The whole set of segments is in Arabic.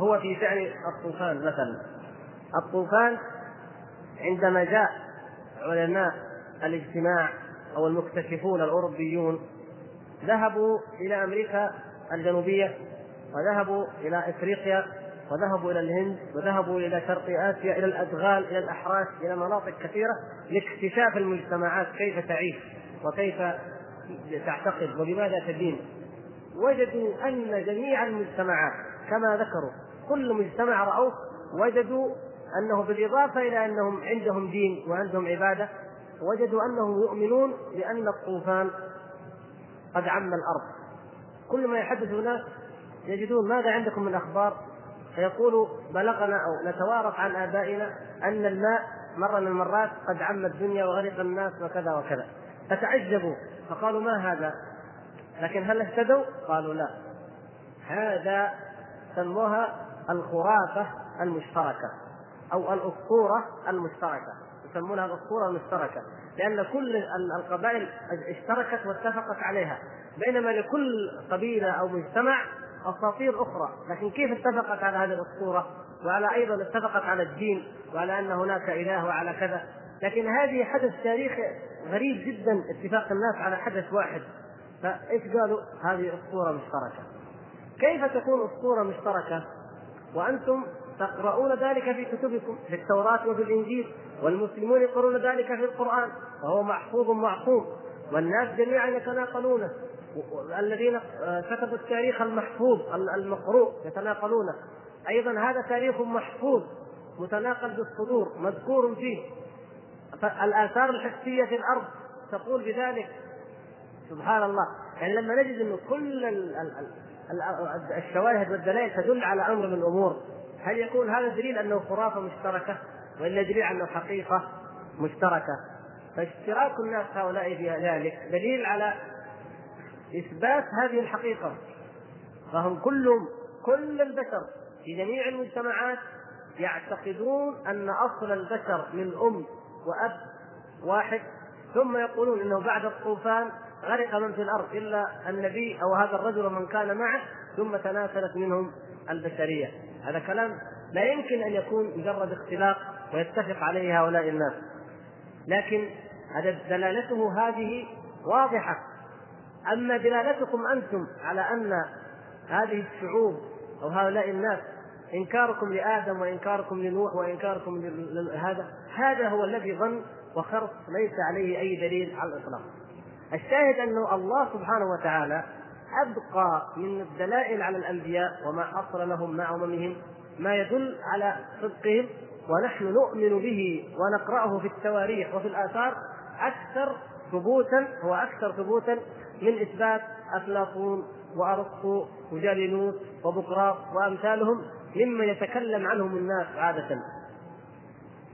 هو في شأن الطوفان مثلا. الطوفان عندما جاء علماء الاجتماع أو المكتشفون الأوروبيون ذهبوا إلى أمريكا الجنوبية وذهبوا إلى إفريقيا وذهبوا إلى الهند وذهبوا إلى شرق آسيا إلى الادغال إلى الاحراش إلى مناطق كثيرة لاكتشاف المجتمعات كيف تعيش وكيف تعتقد وبماذا تدين. وجدوا أن جميع المجتمعات كما ذكروا كل مجتمع رأوه وجدوا أنه بالإضافة إلى أنهم عندهم دين وعندهم عبادة وجدوا أنهم يؤمنون بأن الطوفان قد عم الأرض. كل ما يحدث الناس يجدون ماذا عندكم من أخبار؟ فيقول بلغنا أو نتوارث عن آبائنا أن الماء مرة من المرات قد عم الدنيا وغرق الناس وكذا وكذا. فتعجبوا فقالوا ما هذا؟ لكن هل اهتدوا؟ قالوا لا. هذا سموها الخرافة المشتركة أو الأسطورة المشتركة. يسمونها الأسطورة المشتركة لأن كل القبائل اشتركت واتفقت عليها. بينما لكل قبيلة أو مجتمع أساطير أخرى. لكن كيف اتفقت على هذه الأسطورة؟ وعلى أيضا اتفقت على الدين وعلى أن هناك إله وعلى كذا. لكن هذه حدث تاريخي غريب جدا اتفاق الناس على حدث واحد. فإيش قالوا؟ هذه أسطورة مشتركة. كيف تكون أسطورة مشتركة؟ وأنتم تقرؤون ذلك في كتبكم في التوراة وفي الإنجيل والمسلمون يقرؤون ذلك في القرآن وهو محفوظ معصوم والناس جميعا يتناقلونه الذين كتبوا التاريخ المحفوظ المقروء يتناقلونه أيضا هذا تاريخ محفوظ متناقل بالصدور مذكور فيه. الآثار الحسية في الأرض تقول بذلك. سبحان الله. يعني لما نجد أن كل الشواهد والدلائل تدل على أمر من الأمور هل يكون هذا دليل أنه خرافة مشتركة وإلا دليل أنه حقيقة مشتركة؟ فاشتراك الناس هؤلاء في ذلك دليل على إثبات هذه الحقيقة. فهم كلهم كل البشر في جميع المجتمعات يعتقدون أن أصل البشر من أم وأب واحد ثم يقولون إنه بعد الطوفان غرق من في الأرض إلا النبي أو هذا الرجل ومن كان معه ثم تناسلت منهم البشرية. هذا كلام لا يمكن أن يكون مجرد اختلاق ويتفق عليه هؤلاء الناس. لكن دلالته هذه واضحة. أما دلالتكم أنتم على أن هذه الشعوب أو هؤلاء الناس إنكاركم لآدم وإنكاركم لنوح وإنكاركم هذا هذا هو الذي ظن وخرص ليس عليه أي دليل على الإطلاق. الشاهد أنه الله سبحانه وتعالى أبقى من الدلائل على الأنبياء وما حصل لهم مع أممهم ما يدل على صدقهم ونحن نؤمن به ونقرأه في التواريخ وفي الآثار أكثر ثبوتا هو أكثر ثبوتا من إثبات أفلاطون وأرسطو وجالينوس وبقراط وأمثالهم مما يتكلم عنهم الناس عادة.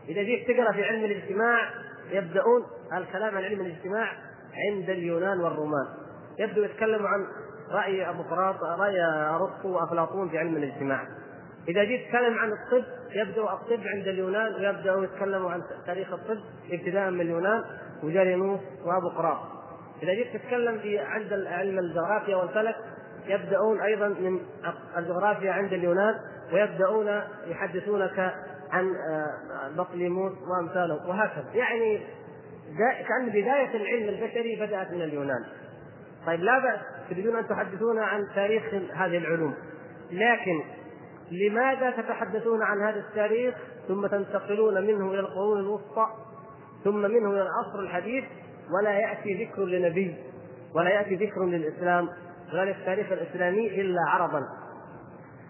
إذا جيت تقرأ في علم الاجتماع يبدأون الكلام عن علم الاجتماع عند اليونان والرومان. يبدو يتكلم عن رأي قراط رأي أرسطو وأفلاطون في علم الاجتماع. إذا جيت تتكلم عن الطب يبدأ الطب عند اليونان ويبداوا يتكلموا عن تاريخ الطب ابتداء من اليونان وجالينوس وأبو قراط إذا جيت تتكلم في عند علم الجغرافيا والفلك يبدأون أيضا من الجغرافيا عند اليونان ويبدأون يحدثونك عن آه، بطليموس وأمثاله وهكذا. يعني كان بداية العلم البشري بدأت من اليونان. طيب لا بأس تريدون أن تحدثونا عن تاريخ هذه العلوم. لكن لماذا تتحدثون عن هذا التاريخ ثم تنتقلون منه إلى القرون الوسطى ثم منه إلى العصر الحديث؟ ولا يأتي ذكر لنبي ولا يأتي ذكر للإسلام غير التاريخ الإسلامي إلا عربا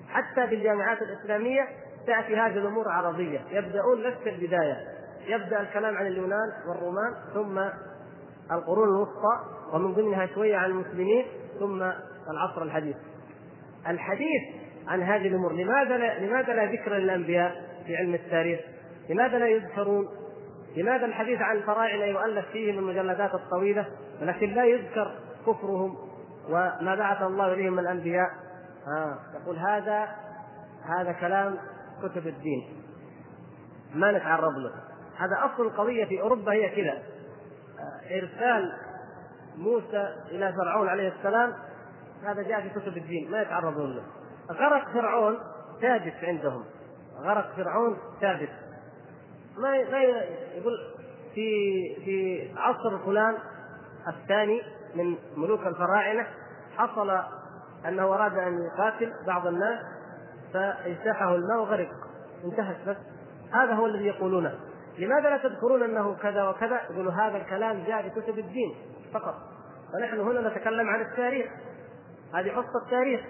حتى في الجامعات الإسلامية تأتي هذه الأمور عربية يبدأون نفس البداية. يبدأ الكلام عن اليونان والرومان ثم القرون الوسطى ومن ضمنها شوية عن المسلمين ثم العصر الحديث. الحديث عن هذه الأمور لماذا لا لماذا لا ذكر للأنبياء في علم التاريخ؟ لماذا لا يذكرون؟ لماذا الحديث عن الفراعنة يؤلف فيه من المجلدات الطويلة؟ ولكن لا يذكر كفرهم وما بعث الله إليهم من الأنبياء. آه يقول هذا هذا كلام كتب الدين. ما نتعرض له. هذا أصل القضية في أوروبا هي كذا. إرسال موسى إلى فرعون عليه السلام هذا جاء في كتب الدين ما يتعرضون له. غرق فرعون ثابت عندهم. غرق فرعون ثابت ما ما يقول في في عصر فلان الثاني من ملوك الفراعنة حصل أنه أراد أن يقاتل بعض الناس فاجتاحه الماء وغرق. انتهت بس. هذا هو الذي يقولونه. لماذا لا تذكرون أنه كذا وكذا؟ يقولوا هذا الكلام جاء في كتب الدين فقط. فنحن هنا نتكلم عن التاريخ. هذه حصة التاريخ.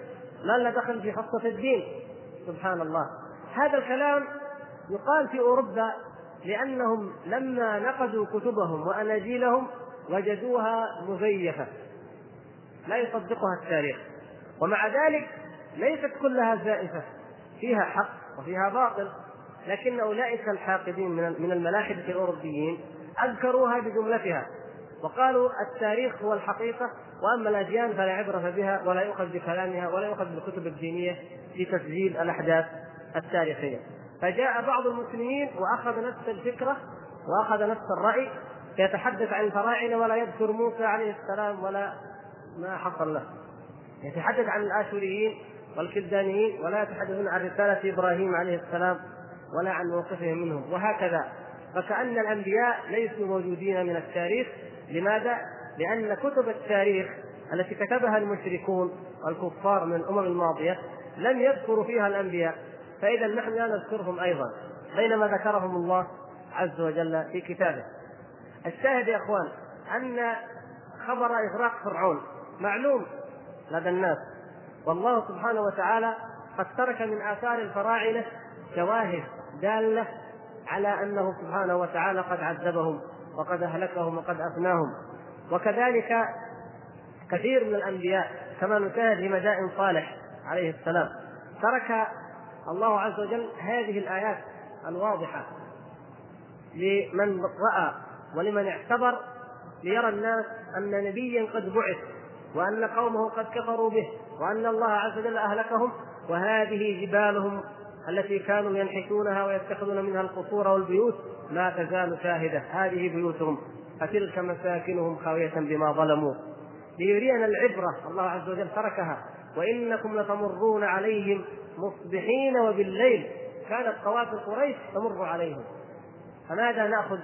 ما لنا دخل في حصة الدين. سبحان الله. هذا الكلام يقال في أوروبا لأنهم لما نقدوا كتبهم وأناجيلهم وجدوها مزيفة. لا يصدقها التاريخ. ومع ذلك ليست كلها زائفة. فيها حق وفيها باطل. لكن أولئك الحاقدين من الملاحدة الأوروبيين انكروها بجملتها. وقالوا التاريخ هو الحقيقة وأما الأديان فلا عبرة بها ولا يؤخذ بكلامها ولا يؤخذ بالكتب الدينية في تسجيل الأحداث التاريخية. فجاء بعض المسلمين وأخذ نفس الفكرة وأخذ نفس الرأي يتحدث عن الفراعنة ولا يذكر موسى عليه السلام ولا ما حصل له. يتحدث عن الآشوريين والكلدانيين ولا يتحدثون عن رسالة إبراهيم عليه السلام ولا عن موقفهم منهم. وهكذا. فكأن الأنبياء ليسوا موجودين من التاريخ. لماذا؟ لأن كتب التاريخ التي كتبها المشركون والكفار من الأمم الماضية لم يذكروا فيها الأنبياء. فإذا نحن لا نذكرهم أيضا. بينما ذكرهم الله عز وجل في كتابه. الشاهد يا إخوان أن خبر إغراق فرعون معلوم لدى الناس. والله سبحانه وتعالى قد ترك من آثار الفراعنة شواهد دالة على أنه سبحانه وتعالى قد عذبهم وقد أهلكهم وقد أفناهم. وكذلك كثير من الأنبياء كما نشاهد في مدائن صالح عليه السلام ترك الله عز وجل هذه الآيات الواضحة لمن رأى ولمن اعتبر ليرى الناس أن نبيا قد بعث وأن قومه قد كفروا به وأن الله عز وجل أهلكهم وهذه جبالهم التي كانوا ينحتونها ويتخذون منها القصور والبيوت ما تزال شاهدة. هذه بيوتهم فتلك مساكنهم خاوية بما ظلموا. ليرينا العبرة الله عز وجل تركها. وإنكم لتمرون عليهم مصبحين وبالليل. كانت قوافل قريش تمر عليهم. فماذا نأخذ؟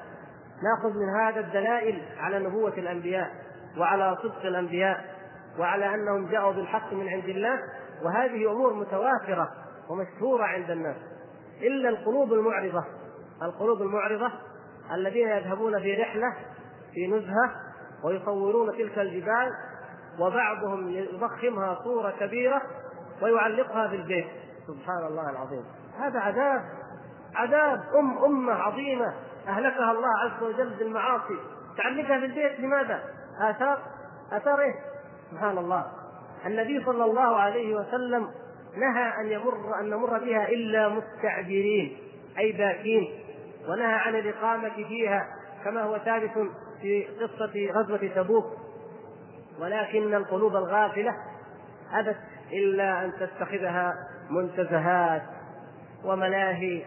نأخذ من هذا الدلائل على نبوة الأنبياء وعلى صدق الأنبياء وعلى أنهم جاءوا بالحق من عند الله. وهذه أمور متوافرة. ومشهورة عند الناس إلا القلوب المعرضة. القلوب المعرضة الذين يذهبون في رحلة في نزهة ويصورون تلك الجبال وبعضهم يضخمها صورة كبيرة ويعلقها في البيت. سبحان الله العظيم. هذا عذاب عذاب أم أمة عظيمة. أهلكها الله عز وجل بالمعاصي. تعلقها في البيت لماذا؟ آثار آثار إيه؟ سبحان الله. النبي صلى الله عليه وسلم نهى أن يمر أن نمر بها إلا مستعجلين أي باكين. ونهى عن الإقامة فيها كما هو ثابت في قصة غزوة تبوك. ولكن القلوب الغافلة أبت إلا أن تتخذها منتزهات وملاهي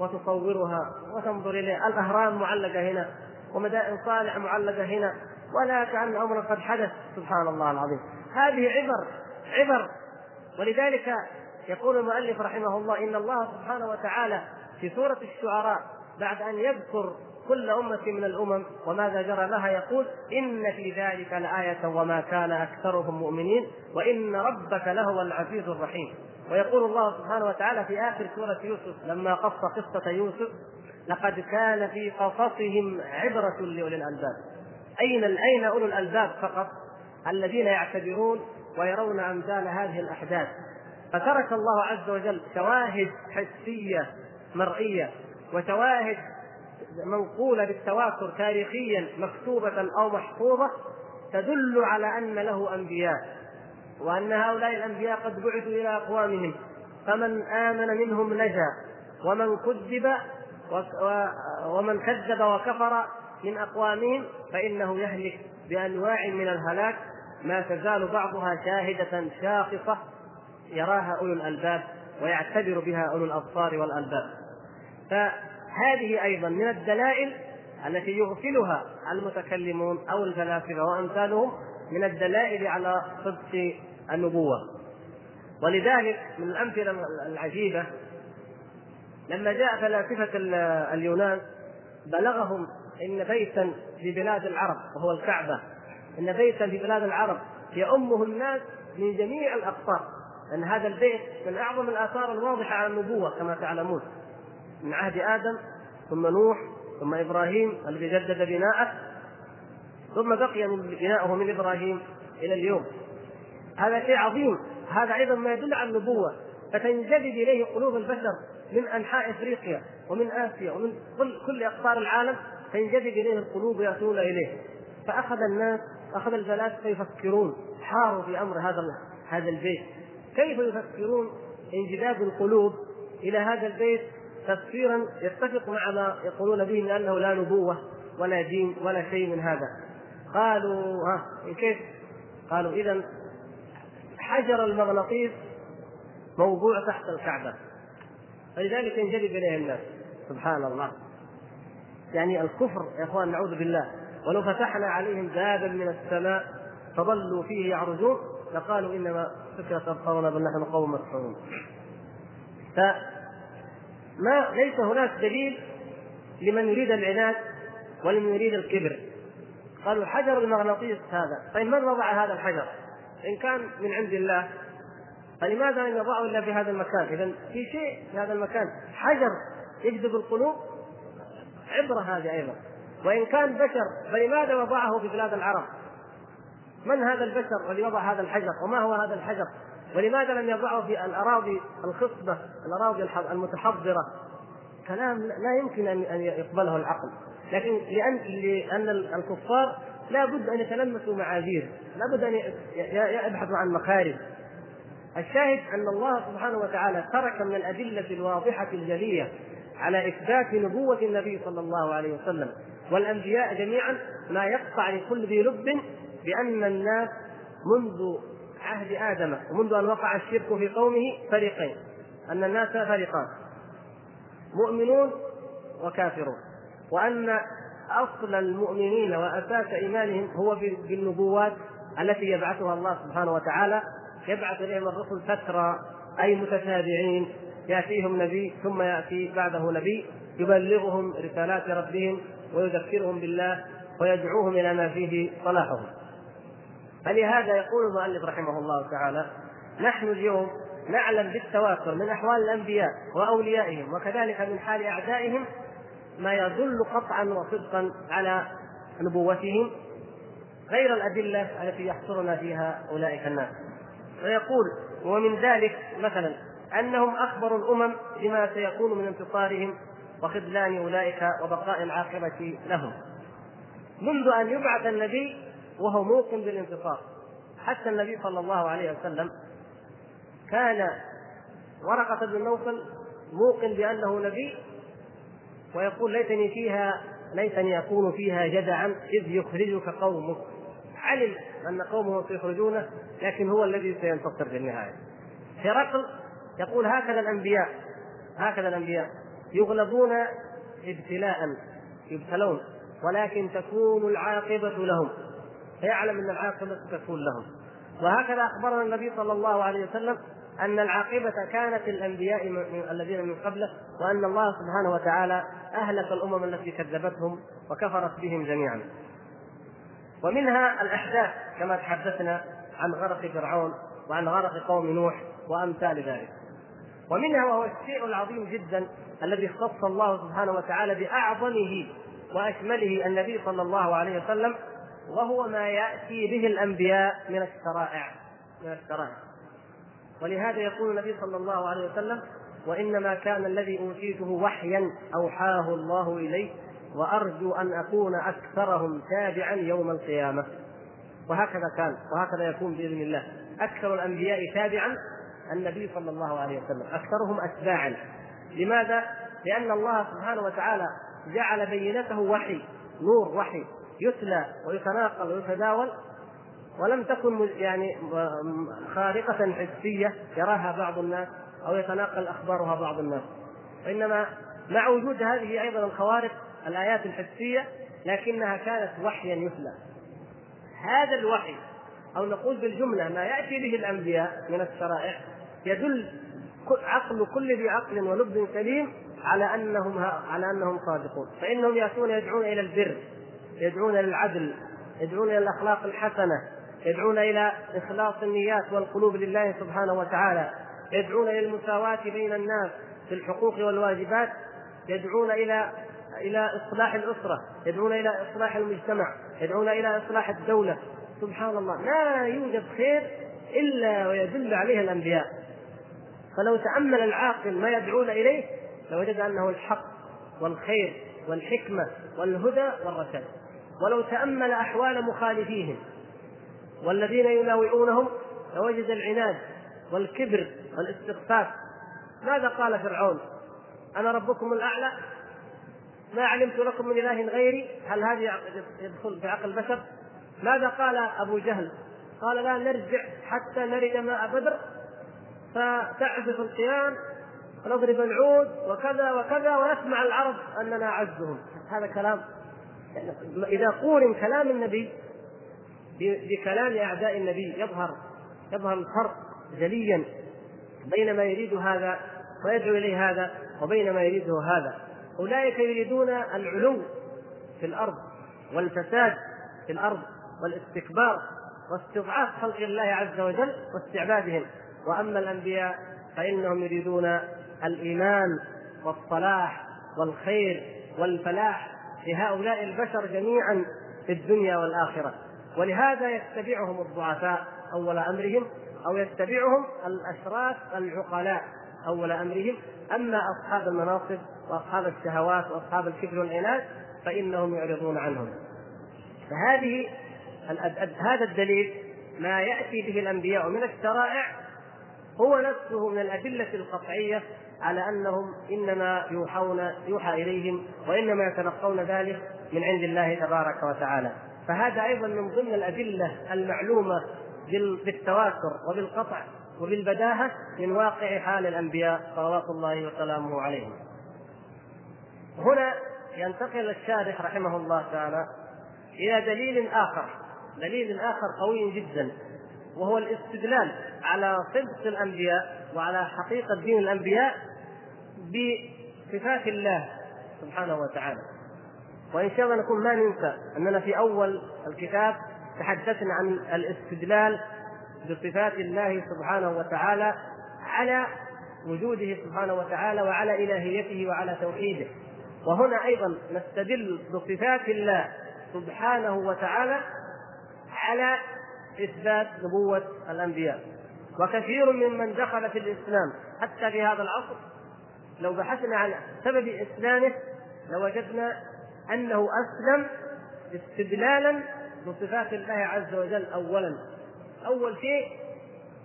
وتصورها وتنظر إليها. الأهرام معلقة هنا ومدائن صالح معلقة هنا. ولا كأن أمر قد حدث. سبحان الله العظيم. هذه عبر عبر ولذلك يقول المؤلف رحمه الله إن الله سبحانه وتعالى في سورة الشعراء بعد أن يذكر كل أمة من الأمم وماذا جرى لها يقول إن في ذلك لآية وما كان أكثرهم مؤمنين وإن ربك لهو العزيز الرحيم. ويقول الله سبحانه وتعالى في آخر سورة يوسف لما قص قصة يوسف لقد كان في قصصهم عبرة لأولي الألباب. أين أين أولو الألباب فقط؟ الذين يعتبرون ويرون أمثال هذه الأحداث. فترك الله عز وجل شواهد حسية مرئية وشواهد منقولة بالتواتر تاريخيا مكتوبة أو محفوظة تدل على أن له أنبياء وأن هؤلاء الأنبياء قد بعثوا إلى أقوامهم. فمن آمن منهم نجا ومن كذب ومن كذب وكفر من أقوامهم فإنه يهلك بأنواع من الهلاك. ما تزال بعضها شاهدة شاخصة يراها أولو الألباب ويعتبر بها أولو الأبصار والألباب. فهذه أيضا من الدلائل التي يغفلها المتكلمون أو الفلاسفة وأمثالهم من الدلائل على صدق النبوة. ولذلك من الأمثلة العجيبة لما جاء فلاسفة اليونان بلغهم إن بيتا في بلاد العرب وهو الكعبة إن بيتا في بلاد العرب يؤمه الناس من جميع الأقطار لأن هذا البيت من أعظم الآثار الواضحة على النبوة كما تعلمون. من عهد آدم ثم نوح ثم إبراهيم الذي جدد بناءه ثم بقي من بناؤه من إبراهيم إلى اليوم. هذا شيء عظيم. هذا أيضا ما يدل على النبوة. فتنجذب إليه قلوب البشر من أنحاء إفريقيا ومن آسيا ومن كل كل أقطار العالم تنجذب إليه القلوب ويأتون إليه. فأخذ الناس أخذ الفلاسفه يفكرون حاروا في أمر هذا هذا البيت. كيف يفكرون؟ انجذاب القلوب إلى هذا البيت تفسيرا يتفق مع ما يقولون به من أنه لا نبوة ولا دين ولا شيء من هذا. قالوا ها كيف؟ قالوا اذا حجر المغناطيس موضوع تحت الكعبة. فلذلك ينجذب اليه الناس. سبحان الله. يعني الكفر يا إخوان نعوذ بالله. ولو فتحنا عليهم بابا من السماء فظلوا فيه يعرجون لقالوا إنما فكره أبصارنا بل نحن قوم مسحورون. فما ليس هناك دليل لمن يريد العناد ولمن يريد الكبر. قالوا حجر المغناطيس هذا. طيب من وضع هذا الحجر؟ إن كان من عند الله فلماذا لم يضعه إلا في هذا المكان؟ اذا في شيء في هذا المكان. حجر يجذب القلوب؟ عبرة هذه أيضا. وإن كان بشر فلماذا وضعه في بلاد العرب؟ من هذا البشر الذي وضع هذا الحجر؟ وما هو هذا الحجر؟ ولماذا لم يضعه في الأراضي الخصبة، الأراضي المتحضرة؟ كلام لا يمكن ان يقبله العقل، لكن لأن لأن الكفار لا بد أن يتلمسوا معاذير، لا بد أن يبحثوا عن مخارج، الشاهد أن الله سبحانه وتعالى ترك من الأدلة الواضحة الجلية على إثبات نبوة النبي صلى الله عليه وسلم والأنبياء جميعا ما يقطع لكل ذي لب بأن الناس منذ عهد آدم ومنذ أن وقع الشرك في قومه فريقين أن الناس فريقان مؤمنون وكافرون وأن أصل المؤمنين وأساس إيمانهم هو بالنبوات التي يبعثها الله سبحانه وتعالى يبعث إليهم الرسل فترى أي متتابعين يأتيهم نبي ثم يأتي بعده نبي يبلغهم رسالات ربهم ويذكرهم بالله ويدعوهم إلى ما فيه صلاحهم. فلهذا يقول المؤلف رحمه الله تعالى نحن اليوم نعلم بالتواتر من أحوال الأنبياء وأوليائهم وكذلك من حال أعدائهم ما يدل قطعا وصدقا على نبوتهم غير الأدلة التي يحصرنا فيها أولئك الناس. ويقول ومن ذلك مثلا أنهم اخبروا الأمم بما سيكون من انتصارهم وخذلان أولئك وبقاء العاقبة لهم. منذ أن يبعث النبي وهو موقن بالانتصار. حتى النبي صلى الله عليه وسلم كان ورقة بن نوفل موقن بأنه نبي ويقول ليتني فيها ليتني أكون فيها جدعا إذ يخرجك قومك. علم أن قومه سيخرجونه لكن هو الذي سينتصر في النهاية هرقل يقول هكذا الأنبياء هكذا الأنبياء. يغلبون ابتلاء يبتلون ولكن تكون العاقبة لهم. فيعلم أن العاقبة تكون لهم. وهكذا أخبرنا النبي صلى الله عليه وسلم أن العاقبة كانت للأنبياء الذين من قبله وأن الله سبحانه وتعالى أهلك الأمم التي كذبتهم وكفرت بهم جميعا. ومنها الأحداث كما تحدثنا عن غرق فرعون وعن غرق قوم نوح وأمثال ذلك. ومنها وهو الشيء العظيم جدا الذي اختص الله سبحانه وتعالى بأعظمه وأشمله النبي صلى الله عليه وسلم وهو ما يأتي به الأنبياء من الشرائع من الشرائع. ولهذا يقول النبي صلى الله عليه وسلم وإنما كان الذي أوتيته وحيا أوحاه الله إلي وأرجو أن أكون أكثرهم تابعا يوم القيامة. وهكذا كان وهكذا يكون بإذن الله. أكثر الأنبياء تابعا النبي صلى الله عليه وسلم أكثرهم أتباعا. لماذا؟ لأن الله سبحانه وتعالى جعل بينته وحي نور وحي يتلى ويتناقل ويتداول ولم تكن يعني خارقة حسية يراها بعض الناس أو يتناقل أخبارها بعض الناس. وإنما مع وجود هذه أيضا الخوارق الآيات الحسية لكنها كانت وحيا يتلى. هذا الوحي أو نقول بالجملة ما يأتي به الأنبياء من الشرائع يدل عقل كل ذي عقل ولب سليم على أنهم على أنهم صادقون. فإنهم يأتون يدعون إلى البر يدعون إلى العدل يدعون إلى الأخلاق الحسنة يدعون إلى إخلاص النيات والقلوب لله سبحانه وتعالى يدعون إلى المساواة بين الناس في الحقوق والواجبات يدعون إلى إلى إصلاح الأسرة يدعون إلى إصلاح المجتمع يدعون إلى إصلاح الدولة. سبحان الله. لا يوجد خير إلا ويدل عليه الأنبياء. فلو تأمل العاقل ما يدعون إليه لوجد أنه الحق والخير والحكمة والهدى والرشاد. ولو تأمل أحوال مخالفيهم والذين يناوئونهم لوجد العناد والكبر والاستخفاف ماذا قال فرعون؟ أنا ربكم الأعلى؟ ما علمت لكم من إله غيري؟ هل هذه يدخل في عقل البشر؟ ماذا قال أبو جهل؟ قال لا نرجع حتى نرد ماء بدر. فتعزف القيام ونضرب العود وكذا وكذا ونسمع العرب أننا عزهم. هذا كلام. إذا قورن كلام النبي بكلام أعداء النبي يظهر يظهر الفرق جليا بين ما يريد هذا ويدعو إليه هذا وبين ما يريده هذا. أولئك يريدون العلو في الأرض والفساد في الأرض والاستكبار واستضعاف خلق الله عز وجل واستعبادهم. وأما الأنبياء فإنهم يريدون الإيمان والصلاح والخير والفلاح لهؤلاء البشر جميعا في الدنيا والآخرة. ولهذا يتبعهم الضعفاء أول أمرهم أو يتبعهم الأشراف العقلاء أول أمرهم. أما أصحاب المناصب وأصحاب الشهوات وأصحاب الكبر والعناد فإنهم يعرضون عنهم. فهذه هذا الدليل ما يأتي به الأنبياء من الشرائع هو نفسه من الأدلة القطعية على أنهم إنما يوحون يوحى إليهم وإنما يتلقون ذلك من عند الله تبارك وتعالى. فهذا أيضا من ضمن الأدلة المعلومة بالتواتر وبالقطع وبالبداهة من واقع حال الأنبياء صلوات الله وسلامه عليهم. هنا ينتقل الشارح رحمه الله تعالى إلى دليل آخر. دليل آخر قوي جدا. وهو الاستدلال على صدق الأنبياء وعلى حقيقة دين الأنبياء بصفات الله سبحانه وتعالى. وإن شاء الله نكون ما ننسى أننا في أول الكتاب تحدثنا عن الاستدلال بصفات الله سبحانه وتعالى على وجوده سبحانه وتعالى وعلى إلهيته وعلى توحيده. وهنا أيضا نستدل بصفات الله سبحانه وتعالى على إثبات نبوة الأنبياء. وكثير ممن دخل في الإسلام حتى في هذا العصر لو بحثنا عن سبب إسلامه لوجدنا أنه أسلم استدلالا بصفات الله عز وجل اولا. أول شيء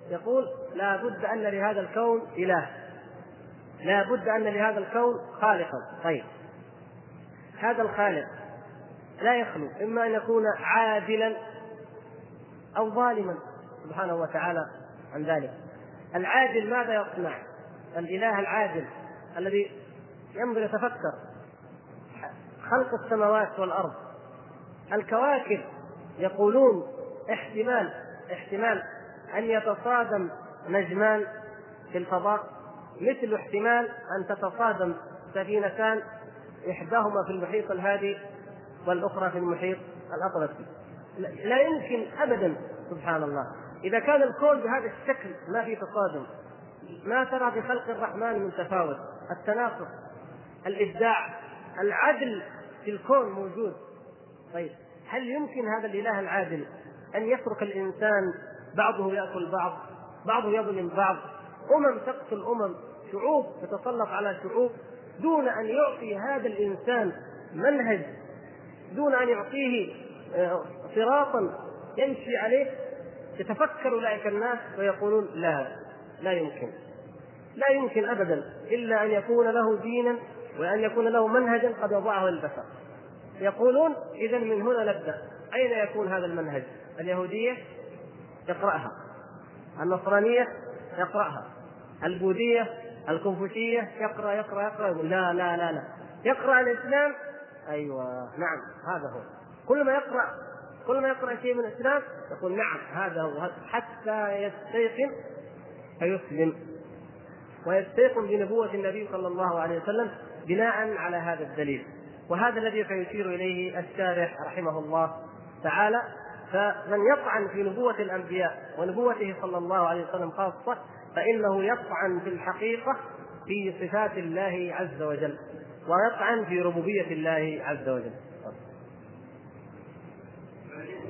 يقول لا بد أن لهذا الكون إله. لا بد أن لهذا الكون خالقا. طيب. هذا الخالق لا يخلو إما أن يكون عادلا أو ظالما سبحانه وتعالى عن ذلك. العادل ماذا يصنع؟ الإله العادل الذي ينظر يتفكر. خلق السماوات والأرض. الكواكب يقولون احتمال احتمال أن يتصادم نجمان في الفضاء مثل احتمال أن تتصادم سفينتان إحداهما في المحيط الهادي والأخرى في المحيط الأطلسي. لا يمكن ابدا سبحان الله إذا كان الكون بهذا الشكل ما في تصادم ما ترى في خلق الرحمن من تفاوت؟ التناسق الإبداع العدل في الكون موجود. طيب هل يمكن هذا الإله العادل أن يترك الإنسان؟ بعضه يأكل بعض بعضه يظلم بعض. أمم تقتل أمم شعوب تتسلط على شعوب. دون أن يعطي هذا الإنسان منهج دون أن يعطيه آه، صراطا يمشي عليه يتفكر أولئك الناس ويقولون لا لا يمكن لا يمكن ابدا إلا أن يكون له دينا وأن يكون له منهجا قد وضعه البشر. يقولون اذا من هنا نبدأ. أين يكون هذا المنهج؟ اليهودية؟ يقرأها. النصرانية؟ يقرأها. البوذية؟ الكونفوشيه يقرأ يقرأ يقرأ. يقول لا لا لا لا. يقرأ الإسلام؟ أيوه نعم هذا هو. كل ما يقرأ كل ما يقرأ شيء من الإسلام يقول نعم هذا هو حتى يستيقن فيسلم. ويستيقن بنبوة النبي صلى الله عليه وسلم بناء على هذا الدليل. وهذا الذي سيشير إليه الشارح رحمه الله تعالى. فمن يطعن في نبوة الأنبياء ونبوته صلى الله عليه وسلم خاصة فإنه يطعن في الحقيقة في صفات الله عز وجل ويطعن في ربوبية الله عز وجل.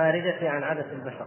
الخارجة عن عادة البشر.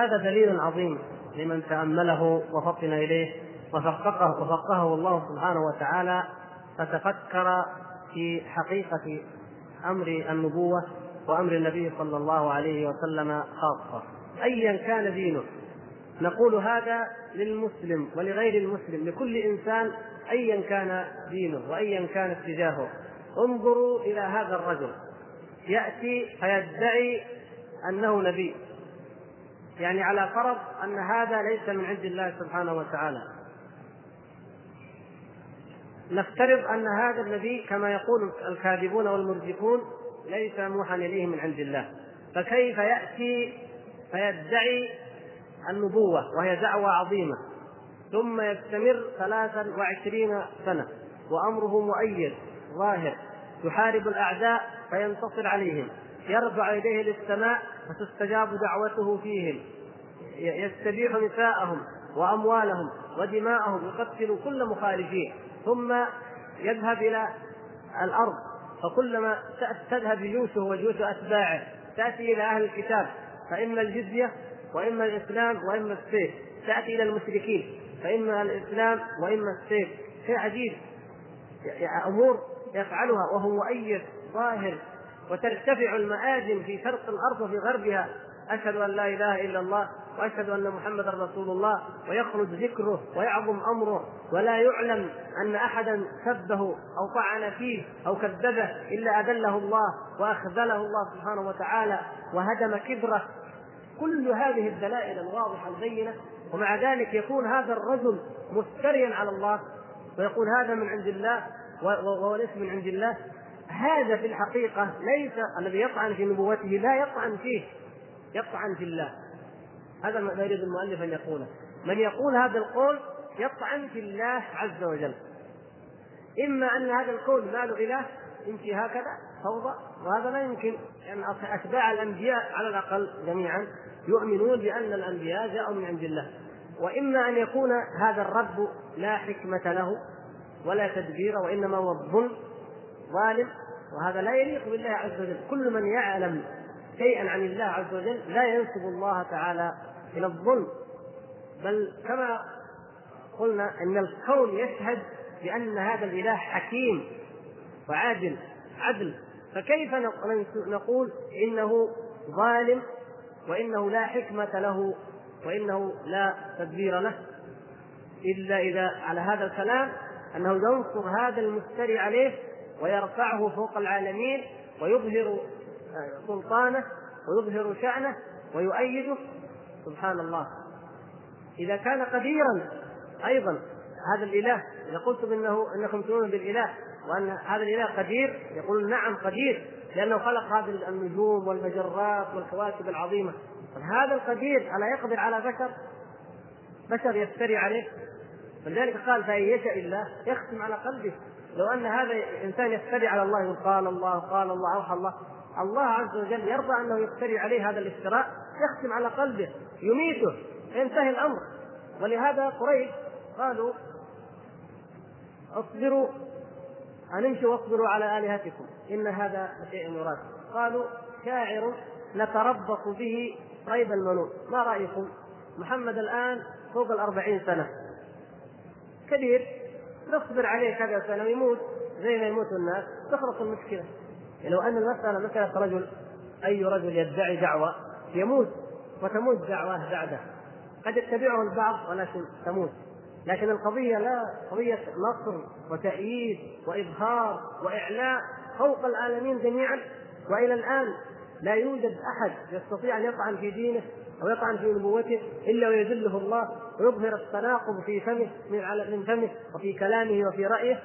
هذا دليل عظيم لمن تأمله وفطن إليه وفقهه وفقهه الله سبحانه وتعالى فتفكر في حقيقة أمر النبوة وأمر النبي صلى الله عليه وسلم خاصة. أيا كان دينه. نقول هذا للمسلم ولغير المسلم لكل إنسان أيا كان دينه وأيا كان اتجاهه. انظروا إلى هذا الرجل. يأتي فيدعي أنه نبي. يعني على فرض أن هذا ليس من عند الله سبحانه وتعالى. نفترض أن هذا النبي كما يقول الكاذبون والمرجفون ليس موحى إليه من عند الله. فكيف يأتي فيدعي النبوة وهي دعوة عظيمة ثم يستمر ثلاثا وعشرين سنة وأمره مؤيد ظاهر يحارب الأعداء فينتصر عليهم يرفع يديه للسماء فتستجاب دعوته فيهم. يستبيح نساءهم وأموالهم ودماءهم يقتل كل مخالفين ثم يذهب إلى الأرض فكلما تذهب جيوشه وجيوش أتباعه تأتي إلى أهل الكتاب. فإما الجزية وإما الإسلام وإما السيف. تأتي إلى المشركين فإما الإسلام وإما السيف. شيء عجيب. أمور يفعلها وهو مؤيد ظاهر. وترتفع المآذن في شرق الأرض وفي غربها. أشهد أن لا إله إلا الله وأشهد أن محمدا رسول الله ويخرج ذكره ويعظم أمره ولا يعلم أن أحدا سبه أو طعن فيه أو كذبه إلا أذله الله وأخذله الله سبحانه وتعالى وهدم كبره. كل هذه الدلائل الواضحة البينة ومع ذلك يكون هذا الرجل مفتريا على الله ويقول هذا من عند الله وهو ليس من عند الله. هذا في الحقيقة ليس الذي يطعن في نبوته لا يطعن فيه يطعن في الله. هذا ما يريد المؤلف أن يقوله. من يقول هذا القول يطعن في الله عز وجل. إما أن هذا الكون ما له إله يمشي هكذا فوضى وهذا لا يمكن. أن يعني أتباع الأنبياء على الأقل جميعا يؤمنون بأن الأنبياء جاءوا من عند الله. وإما أن يكون هذا الرب لا حكمة له ولا تدبير وإنما هو الظلم ظالم وهذا لا يليق بالله عز وجل. كل من يعلم شيئا عن الله عز وجل لا ينسب الله تعالى إلى الظلم. بل كما قلنا إن الكون يشهد بأن هذا الإله حكيم وعادل عدل. فكيف نقول إنه ظالم وإنه لا حكمة له وإنه لا تدبير له؟ إلا إذا على هذا الكلام أنه ينصر هذا المفتري عليه ويرفعه فوق العالمين ويظهر سلطانه ويظهر شأنه ويؤيده. سبحان الله. إذا كان قديرا أيضا هذا الإله إذا قلتم إنه إنكم تؤمنون بالإله وأن هذا الإله قدير يقول نعم قدير لأنه خلق هذه النجوم والمجرات والكواكب العظيمة. هذا القدير ألا يقدر على بشر؟ بشر يفتري عليه. فلذلك قال فإن يشاء الله يختم على قلبه. لو أن هذا الإنسان يفتري على الله يقول قال الله قال الله أوحى الله. الله عز وجل يرضى أنه يفتري عليه هذا الافتراء يختم على قلبه يميته ينتهي الأمر. ولهذا قريش قالوا اصبروا ان امشوا واصبروا على آلهتكم. إن هذا شيء يراد قالوا شاعر نتربص به ريب المنون. ما رأيكم؟ محمد الآن فوق الأربعين سنة. كبير. نصبر عليه كذا سنه ويموت زي ما يموت الناس تخلص المشكلة. لو أن المسألة مساله رجل أي رجل يدعي دعوة يموت وتموت دعواه بعده. قد يتبعه البعض ولكن تموت. لكن القضية لا قضية نصر وتأييد وإظهار وإعلاء فوق العالمين جميعا. وإلى الآن لا يوجد أحد يستطيع أن يطعن في دينه أو يطعن في نبوته إلا ويذله الله ويظهر التناقض في فمه من فمه وفي كلامه وفي رأيه.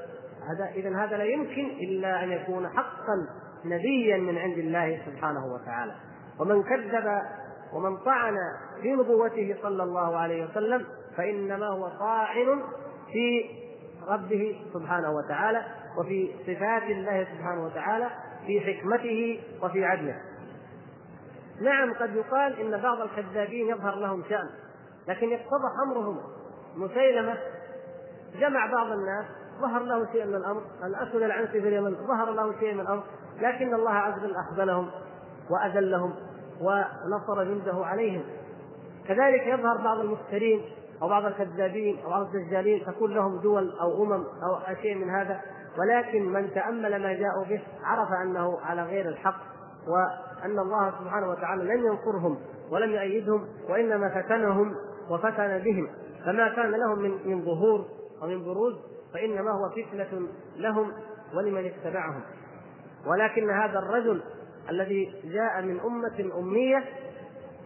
هذا إذا هذا لا يمكن إلا أن يكون حقا نبيا من عند الله سبحانه وتعالى. ومن كذب ومن طعن في نبوته صلى الله عليه وسلم فإنما هو طاعن في ربه سبحانه وتعالى وفي صفات الله سبحانه وتعالى في حكمته وفي عدله. نعم قد يقال إن بعض الكذابين يظهر لهم شأن لكن يتضح امرهم مسيلمة جمع بعض الناس ظهر له شيء من الأمر. الاسود العنسي في اليمن ظهر له شيء من الأمر. لكن الله عز وجل اخذلهم وأذلهم ونصر جنده عليهم. كذلك يظهر بعض المفترين أو بعض الكذابين أو بعض الدجالين تكون لهم دول أو أمم أو شيء من هذا. ولكن من تأمل ما جاءوا به عرف أنه على غير الحق. وأن الله سبحانه وتعالى لم ينصرهم ولم يؤيدهم وإنما فتنهم وفتن بهم. فما كان لهم من من ظهور ومن بروز فإنما هو فتنة لهم ولمن اتبعهم. ولكن هذا الرجل الذي جاء من أمة أمية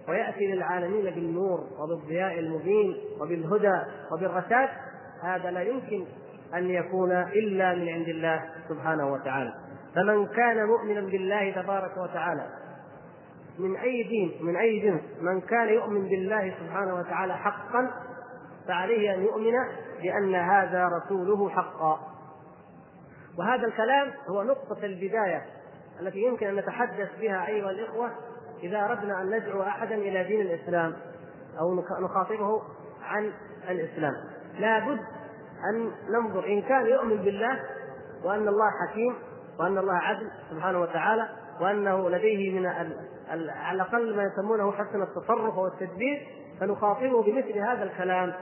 ويأتي للعالمين بالنور وبالضياء المبين وبالهدى وبالرشاد هذا لا يمكن أن يكون إلا من عند الله سبحانه وتعالى. فمن كان مؤمنا بالله تبارك وتعالى من أي دين من أي جنس من كان يؤمن بالله سبحانه وتعالى حقا فعليه أن يؤمن بأن هذا رسوله حقا. وهذا الكلام هو نقطة البداية التي يمكن أن نتحدث بها أيها الإخوة إذا أردنا أن ندعو أحدا إلى دين الإسلام أو نخاطبه عن الإسلام. لابد أن ننظر إن كان يؤمن بالله وأن الله حكيم وأن الله عدل سبحانه وتعالى وأنه لديه من على الأقل ما يسمونه حسن التصرف والتدبير فنخاطبه بمثل هذا الكلام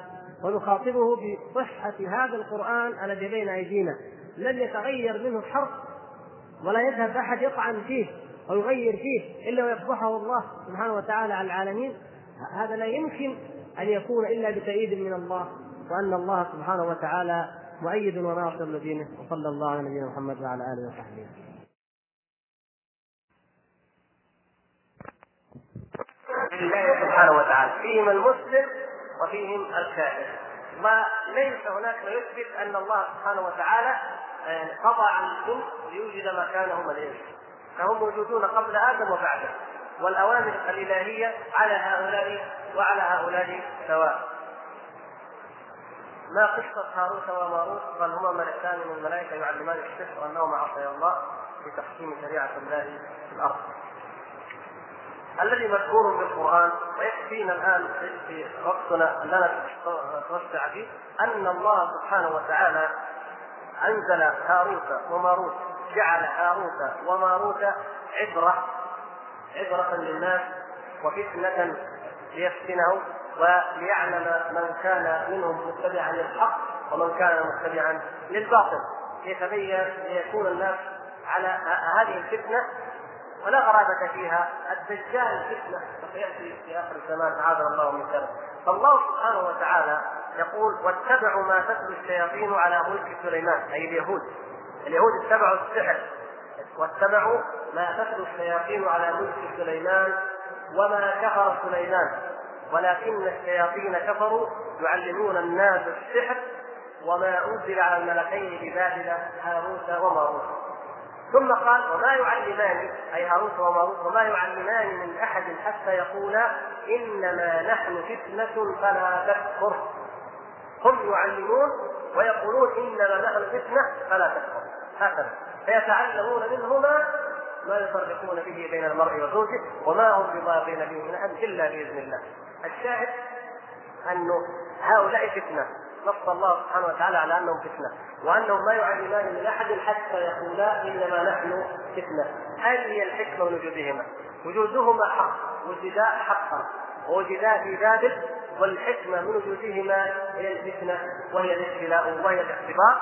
ونخاطبه بصحة هذا القرآن الذي بين أيدينا. لن يتغير منه حرف ولا يذهب أحد يطعن فيه أو يغير فيه إلا ويفضحه الله سبحانه وتعالى على العالمين. هذا لا يمكن أن يكون إلا بتأييد من الله وأن الله سبحانه وتعالى مؤيد وناصر لدينه وصلى الله على نبينا محمد وعلى آله وصحبه. لله سبحانه وتعالى. فيهم المسلم وفيهم الكافر. وليس هناك ما يثبت أن الله سبحانه وتعالى آه، عن الجن ليوجد مكانهم الانس فهم موجودون قبل آدم وبعده. والأوامر الإلهية على هؤلاء وعلى هؤلاء سواء. ما قصة هاروت وماروت قال هما ملكان من الملائكة يعلمان السحر أنهما عصيا الله في تحكيم شريعة الله في الأرض. الذي مذكور في القرآن ويكفينا الآن في وقتنا أننا نتوسع فيه أن الله سبحانه وتعالى أنزل هاروت وماروت جعل هاروت وماروت عبرة عبرة للناس وفتنة ليفتنهم وليعلم من كان منهم متبعا للحق ومن كان متبعا للباطل. ليتبين ليكون الناس على هذه الفتنة ولا غرابة فيها؟ الدجال فتنة سيأتي في آخر الزمان أعاذنا الله من شره. فالله سبحانه وتعالى يقول واتبعوا ما تتلو الشياطين على ملك سليمان أي اليهود. اليهود اتبعوا السحر. واتبعوا ما تتلو الشياطين على ملك سليمان وما كفر سليمان. ولكن الشياطين كفروا يعلمون الناس السحر وما أنزل على الملكين ببابل هاروت وماروت. ثم قال وما يعلمان أي هاروت وماروت وما يعلمان من أحد حتى يقولا إنما نحن فتنة فلا تكفر هم يعلمون ويقولون إنما نحن فتنة فلا تكفر هكذا. فيتعلمون منهما ما يفرقون به بين المرء وزوجه وما هم بضارين به من أحد إلا بإذن الله. الشاهد أنه هؤلاء فتنة. نص الله سبحانه وتعالى على أنهم فتنة. وأنهم ما يعلمان من أحد حتى يقولا إنما نحن فتنة. هذه هي الحكمة من وجودهما وجودهما حق. وجدا حقا. ووجدا في بابل. والحكمة من وجودهما هي الفتنة. وهي الابتلاء. وهي الاختبار.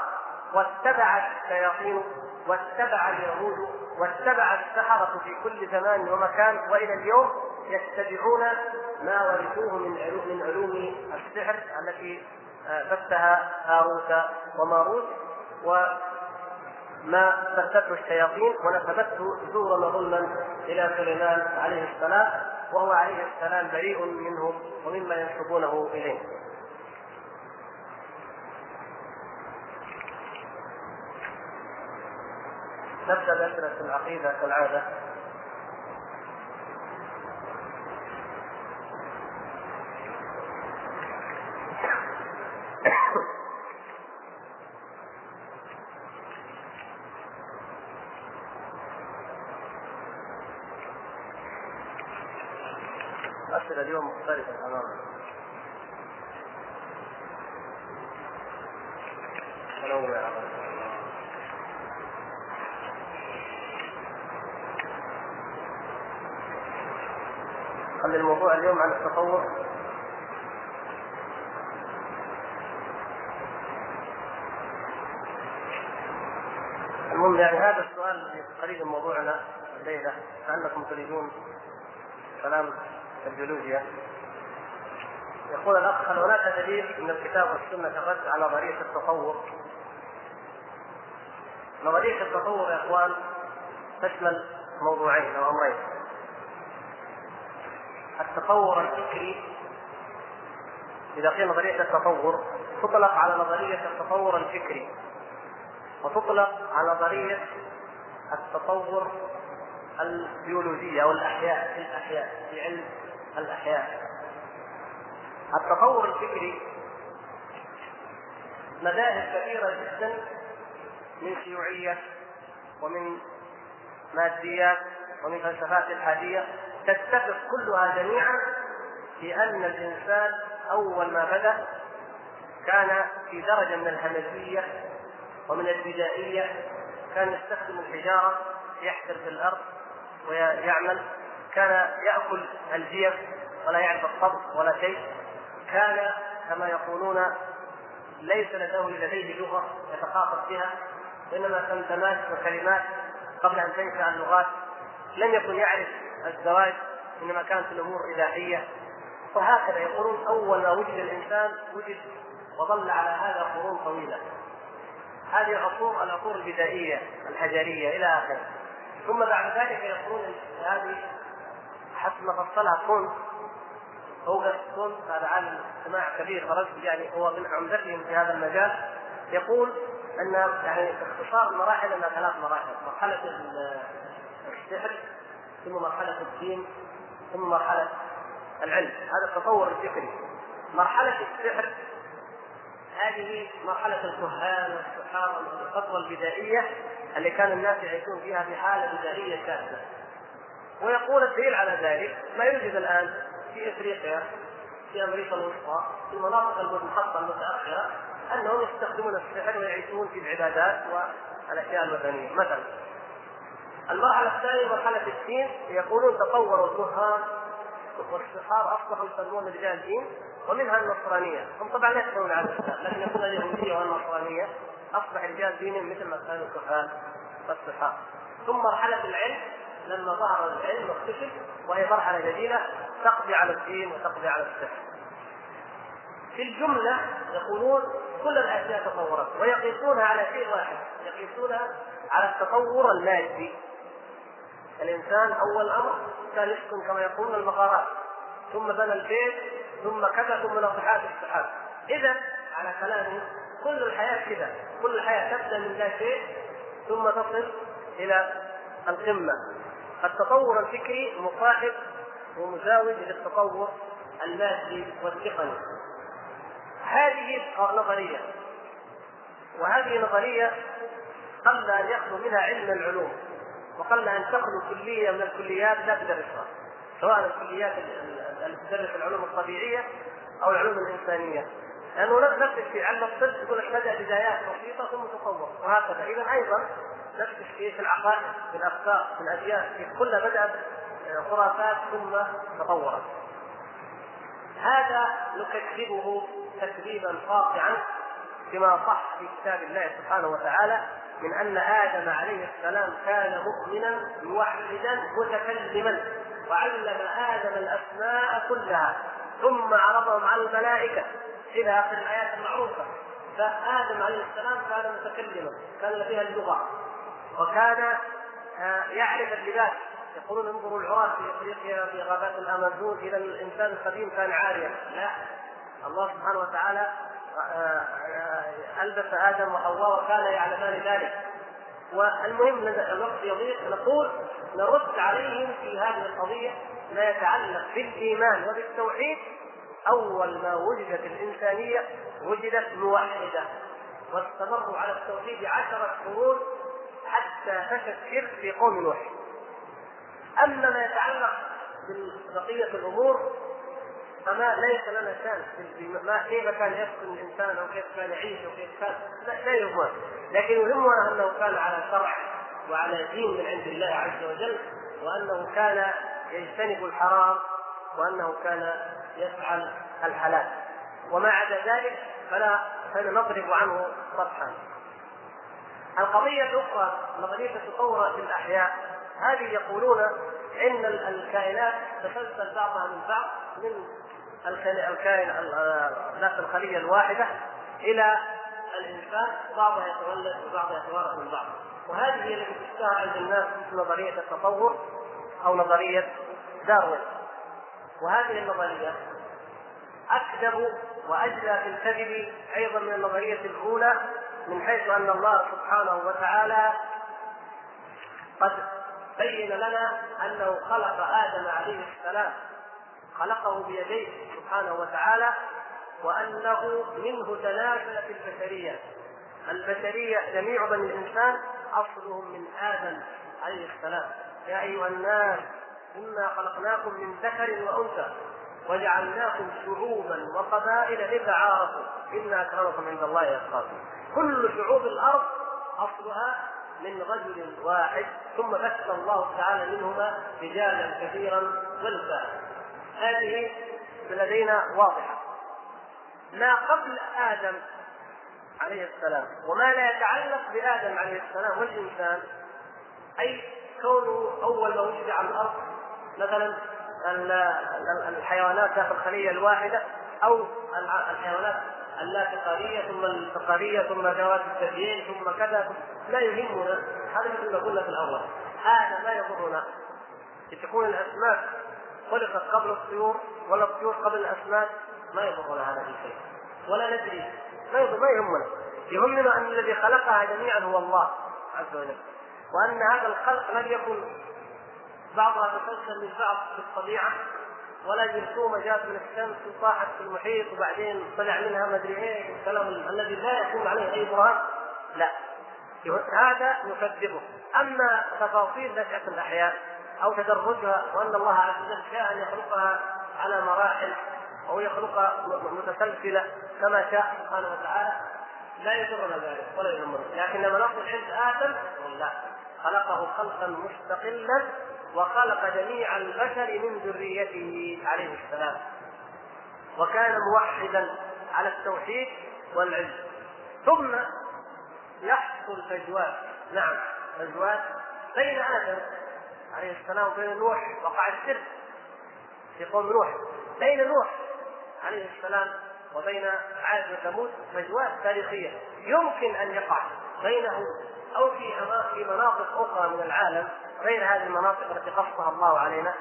واتبع الشياطين. واتبع اليهود. واتبع السحرة في كل زمان ومكان. وإلى اليوم يتبعون ما ورثوه من علوم من علوم السحر التي بثها هاروت وماروت وما بثته الشياطين ونسبته زورا وظلما إلى سليمان عليه السلام وهو عليه السلام بريء منهم ومما ينسبونه إليه. نبدأ بأسئلة العقيدة كالعادة الأسئلة اليوم مختلفة تماما متنوعة خلي الموضوع التطور المهم يعني هذا السؤال الذي قريب من موضوعنا الليلة كانكم تريدون كلام الجيولوجيا يقول الأخ هل هناك دليل من الكتاب والسنة الرد على نظريه التطور؟ نظريه التطور يا إخوان تشمل موضوعين أو أمرين. التطور الفكري. إذا قيل نظرية التطور تطلق على نظرية التطور الفكري. وتطلق على نظرية التطور البيولوجية أو الأحياء في الأحياء في علم الأحياء. التطور الفكري مذاهب كثيرة جدا من شيوعية ومن ماديات ومن فلسفات الحادية. تتفق كلها جميعا في أن الإنسان أول ما بدأ كان في درجة من الهمجية ومن البدائية كان يستخدم الحجارة يحفر في الأرض ويعمل كان يأكل الجيف ولا يعرف الطبخ ولا شيء كان كما يقولون ليس لديه لديه لغة يتخاطب بها وإنما تمتمات وكلمات قبل أن تنشأ اللغات لم يكن يعرف الزواج إنما كانت الأمور إباحية. وهكذا يقولون أول ما وجد الإنسان وجد وظل على هذا قرون طويلة. هذه العصور العصور البدائية الحجرية إلى آخره. ثم بعد ذلك يقولون هذه حسب ما فصلها كونت أوغست كونت هذا عالم اجتماع كبير فرنسي يعني هو من عمدتهم في هذا المجال. يقول أن يعني اختصار المراحل انها ثلاث مراحل. مرحلة السحر ثم مرحلة الدين ثم مرحلة العلم. هذا التطور الفكري. مرحلة السحر هذه مرحلة الكهان والسحار الفترة البدائية اللي كان الناس يعيشون فيها في حالة بدائية شاذة. ويقول الدليل على ذلك ما يوجد الآن في إفريقيا في أمريكا الوسطى في المناطق المنحطه المتأخرة أنهم يستخدمون السحر ويعيشون في العبادات والأشياء الوثنيه مثلا المرحلة الثانية مرحلة الدين يقولون تطوروا الكهان والسحار أصبحوا يسمون رجال الدين ومنها النصرانية هم طبعا لا يدخلون على الإسلام لكن يقول اليهودية والنصرانية أصبح رجال دينهم مثل ما كانوا الكهان والسحار ثم مرحلة العلم لما ظهر العلم واكتشف وهي مرحلة جديدة تقضي على الدين وتقضي على السحر. في الجملة يقولون كل الأشياء تطورت ويقيسونها على شيء واحد يقيسونها على التطور المادي. الإنسان أول أمر كان يسكن كما يقولون المغارات ثم بنى البيت ثم كذا ثم ناطحات السحاب. إذا على كلامه كل الحياة كذا، كل الحياة تبدأ من لا شيء ثم تصل إلى القمة. التطور الفكري مصاحب ومزاوج للتطور المادي والتقني. هذه نظرية. وهذه نظرية قل أن يخلو منها علم العلوم. وقل أن تخلو كلية من الكليات لا تدرسها سواء الكليات التي تدرس العلوم الطبيعية أو العلوم الإنسانية. لأنه نفس الشيء. علم الطب يقول لك بدأ بدايات بسيطة ثم تطور. وهكذا. إذا أيضا نفس الشيء في العقائد في الأفكار في الأديان كلها بدات خرافات ثم تطورت. هذا نكذبه تكذيبا قاطعا بما صح في كتاب الله سبحانه وتعالى من أن آدم عليه السلام كان مؤمنا موحدا متكلما وعلم آدم الأسماء كلها ثم عرضهم على الملائكة. إلى اخر الآيات المعروفة. فآدم عليه السلام كان متكلما كان فيها اللغة. وكان آه، يعرف اللباس. يقولون انظروا العراة في إفريقيا في غابات الأمازون إلى الإنسان القديم كان عاريا. لا. الله سبحانه وتعالى ألبس آدم وحواء وكان يعلمان ذلك. والمهم الوقت يضيق نقول نرد عليهم في هذه القضية ما يتعلق بالإيمان وبالتوحيد. أول ما وجدت الإنسانية وجدت موحدة واستمروا على التوحيد عشرة قرون حتى فشى الشرك في قوم نوح. أما ما يتعلق ببقيه الأمور فما ليس لنا شان ما كيف كان يسكن الإنسان أو كيف كان يعيش وكيف كان لا, لا يهمنا لكن يهمنا أنه كان على شرع وعلى دين من عند الله عز وجل وأنه كان يجتنب الحرام وأنه كان يفعل الحلال. وما عدا ذلك فلا فنضرب عنه سطحا. القضية الأخرى نظرية التطور في الأحياء هذه يقولون إن الكائنات تسلسل بعضها من بعض من الكائن ذات الخلية الواحدة إلى الإنسان بعضها يتولد وبعضها يتوارث من بعض وهذه هي التي تشتهر عند الناس نظرية التطور أو نظرية داروين. وهذه النظرية أكذب وأجلى في الكذب أيضا من النظرية الأولى من حيث أن الله سبحانه وتعالى قد بين لنا أنه خلق آدم عليه السلام خلقه بيديه سبحانه وتعالى وأنه منه تناسلت البشرية. البشرية جميع بني الإنسان أصلهم من آدم عليه السلام. يا أيها الناس إنا خلقناكم من ذكر وأنثى وجعلناكم شعوبا وقبائل لتعارفوا. إن أكرمكم عند الله يتقاكم. كل شعوب الأرض أصلها من رجل واحد ثم بث الله تعالى منهما رجالا كثيرا ونساء هذه لدينا واضحة. ما قبل آدم عليه السلام وما لا يتعلق بآدم عليه السلام والإنسان أي كونه أول ما وجد على الأرض مثلا الحيوانات ذات الخلية الواحدة أو الحيوانات اللافقاريه ثم الفقارية ثم ذوات الثديين ثم كذا لا يهمنا. هذا مثل ما قلنا في الأول. هذا لا يضرنا. تكون الاسماك خلقت قبل الطيور ولا الطيور قبل الأسماك ما يضرنا هذا الشيء. ولا ندري ما ما يهمنا. يهمنا أن الذي خلقها جميعا هو الله عز وجل. وأن هذا الخلق لم يكن بعضها تسلسل من بعض في الطبيعة ولا جرثومه جاءت من الشمس وصاحت في المحيط وبعدين طلع منها ما أدري إيه الكلام الذي لا يكون عليه أي برهان. لا. هذا نكذبه. أما تفاصيل نشأة الأحياء أو تدرجها وأن الله عز وجل شاء أن يخلقها على مراحل أو يخلقها متسلسلة كما شاء سبحانه وتعالى. لا يضرنا ذلك ولا يهمنا لكن لما نقول عند آدم لا خلقه خلقا مستقلا وخلق جميع البشر من ذريته عليه السلام. وكان موحدا على التوحيد والعلم. ثم يحصل فجوات نعم فجوات بين آدم عليه السلام وبين نوح وقع الشرك. في قوم نوح. بين نوح عليه السلام وبين عاد وثمود فجوات تاريخية يمكن أن يقع بينه أو في في مناطق أخرى من العالم غير هذه المناطق التي قصها الله علينا.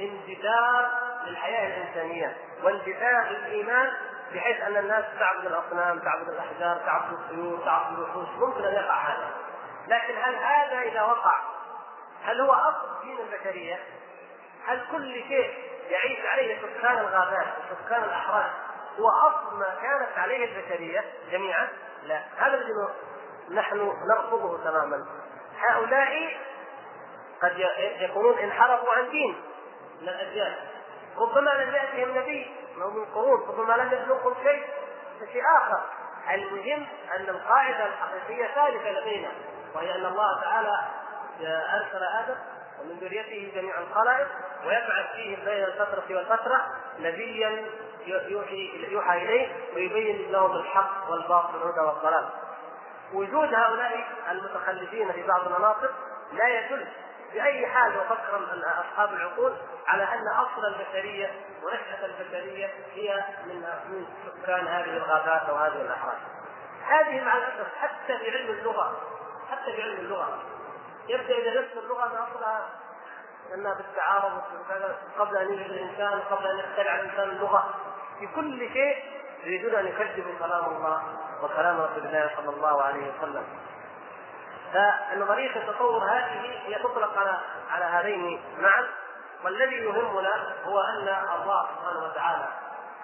انجذاب للحياة الإنسانية وانجذاب للايمان بحيث أن الناس تعبد الأصنام، تعبد الأحجار، تعبد الطيور، تعبد الوحوش، ممكن أن يقع هذا. لكن هل هذا إذا وقع هل هو أصل دين البشرية؟ هل كل شيء يعيش عليه سكان الغابات وسكان الاحراج هو أصل ما كانت عليه البشرية جميعا؟ لا، هذا الذي نحن نرفضه تماما. هؤلاء قد يكونون انحرفوا عن دين من الأجيال ربما لم يأتهم نبي من قرون ربما لم يبلغهم شيء شيء آخر المهم أن القاعدة الحقيقية ثابته لدينا وهي أن الله تعالى ارسل آدم ومن ذريته جميع الخلائق ويبعث فيهم بين الفترة والفترة نبيا يوحي يوحى إليه ويبين لهم الحق والباطل والهدى والضلال. وجود هؤلاء المتخلفين في بعض المناطق لا يدل بأي حال وفكر أصحاب العقول على أن أصل البشرية ونشاه البشرية هي من من سكان هذه الغابات أو هذه الاحراج. هذه مع الأسف حتى في علم اللغة حتى في علم اللغة يبدأ إذا نفس اللغة ما أصلها انها بالتعارض قبل أن يوجد الإنسان قبل أن يخترع الإنسان اللغة. في كل شيء يريدون أن يكذبوا كلام الله وكلام رسول الله صلى الله عليه وسلم. فنظريه التطور هذه هي تطلق على على هذين معا. والذي يهمنا هو أن الله سبحانه وتعالى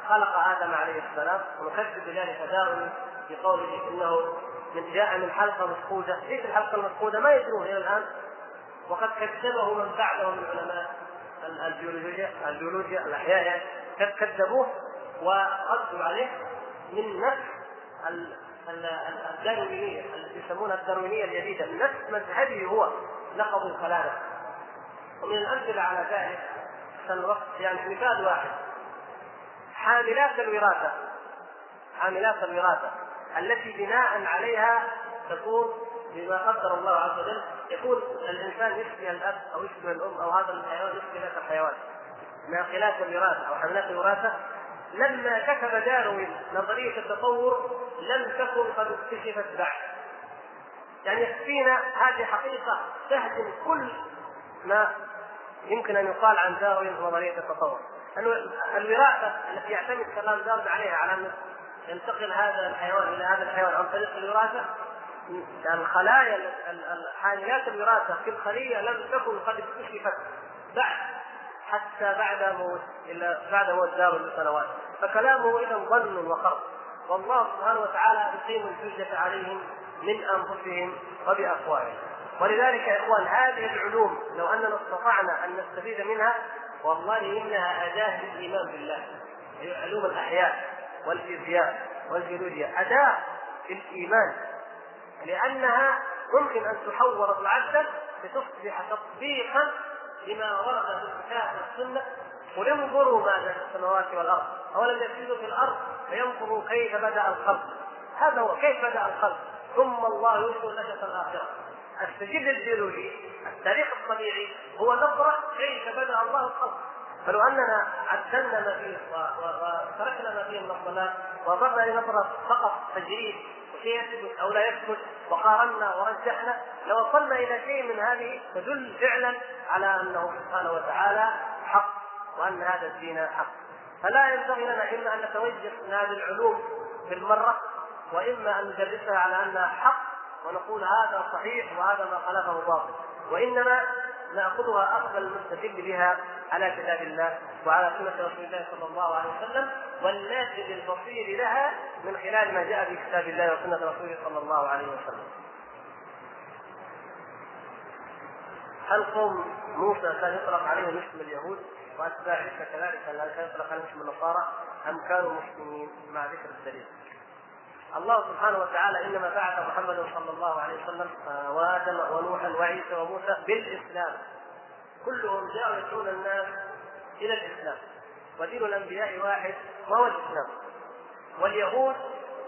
خلق آدم عليه السلام ونكذب بذلك دائما في قوله إنه جاء من حلقة مفقوده، إيش الحلقة المفقوده؟ ما يدرون إلى الآن. وقد كذبه من بعده من علماء البيولوجيا البيولوجيا الأحياء يعني كذبوه. وردوا عليه من نفس الداروينية التي يسمونها الداروينية الجديدة نفس مذهبه هو لقب الخلاله ومن الأمثلة على ذلك سنرص يعني مثال واحد. حاملات الوراثة. حاملات الوراثة. التي بناء عليها تكون بما قدر الله عز وجل. يكون الإنسان يشبه الأب أو يشبه الأم أو هذا الحيوان يشبه ذاك الحيوان. ناقلات الوراثة أو حملات الوراثة. لما كتب داروين نظرية التطور لم تكن قد اكتشفت بعد. يعني يكفينا هذه حقيقة تهدم كل ما يمكن أن يقال عن داروين ونظرية التطور. الوراثة التي يعتمد كلام داروين عليها على ينتقل هذا الحيوان إلى هذا الحيوان عن طريق الوراثة؟ الخلايا حاملات الوراثة في الخلية لم تكن قد اكتشفت بعد حتى بعد موت الا بعد موت داروين بسنوات فكلامه اذا ظن وخرق والله سبحانه وتعالى يقيم الحجة عليهم من أنفسهم وبأقوالهم ولذلك يا إخوان هذه العلوم لو أننا استطعنا أن نستفيد منها والله إنها أداة للإيمان بالله. علوم الأحياء. والفيزياء والجيولوجيا أداة في الإيمان. لأنها ممكن أن تحور معدل لتصبح تطبيقا لما ورد في الكتاب والسنة. قل انظروا ماذا في السماوات والأرض. أولم يسجدوا في الأرض؟ فينظروا كيف بدأ الخلق. هذا هو كيف بدأ الخلق. ثم الله ينشئ نشأة الآخرة السجل الجيولوجي التاريخ الطبيعي هو نظرة كيف بدأ الله الخلق. فلو أننا عدلنا ما فيه وتركنا ما فيه من الضلال ونظرنا لنظره فقط تجريد شيء يثبت أو لا يثبت وقارنا ورجحنا لوصلنا إلى شيء من هذه تدل فعلا على أنه سبحانه وتعالى حق وأن هذا الدين حق. فلا ينبغي لنا إما أن نتوجه من هذه العلوم بالمرة وإما أن ندرسها على أنها حق ونقول هذا صحيح وهذا ما خلفه باطل. وإنما نأخذها أخذ المستدل بها على كتاب الله وعلى سنة رسول الله صلى الله عليه وسلم والناجد البصير لها من خلال ما جاء في كتاب الله وسنة رسوله صلى الله عليه وسلم. هل قوم موسى كان يطلق عليهم اسم اليهود وأتباع عيسى كذلك هل كان يطلق عليهم اسم النصارى أم كانوا مسلمين مع ذكر الدليل؟ الله سبحانه وتعالى إنما بعث محمدا صلى الله عليه وسلم آه، وآدم ونوحا وعيسى وموسى بالإسلام. كلهم جاءوا يدعون الناس إلى الإسلام. ودين الأنبياء واحد وهو الإسلام؟ واليهود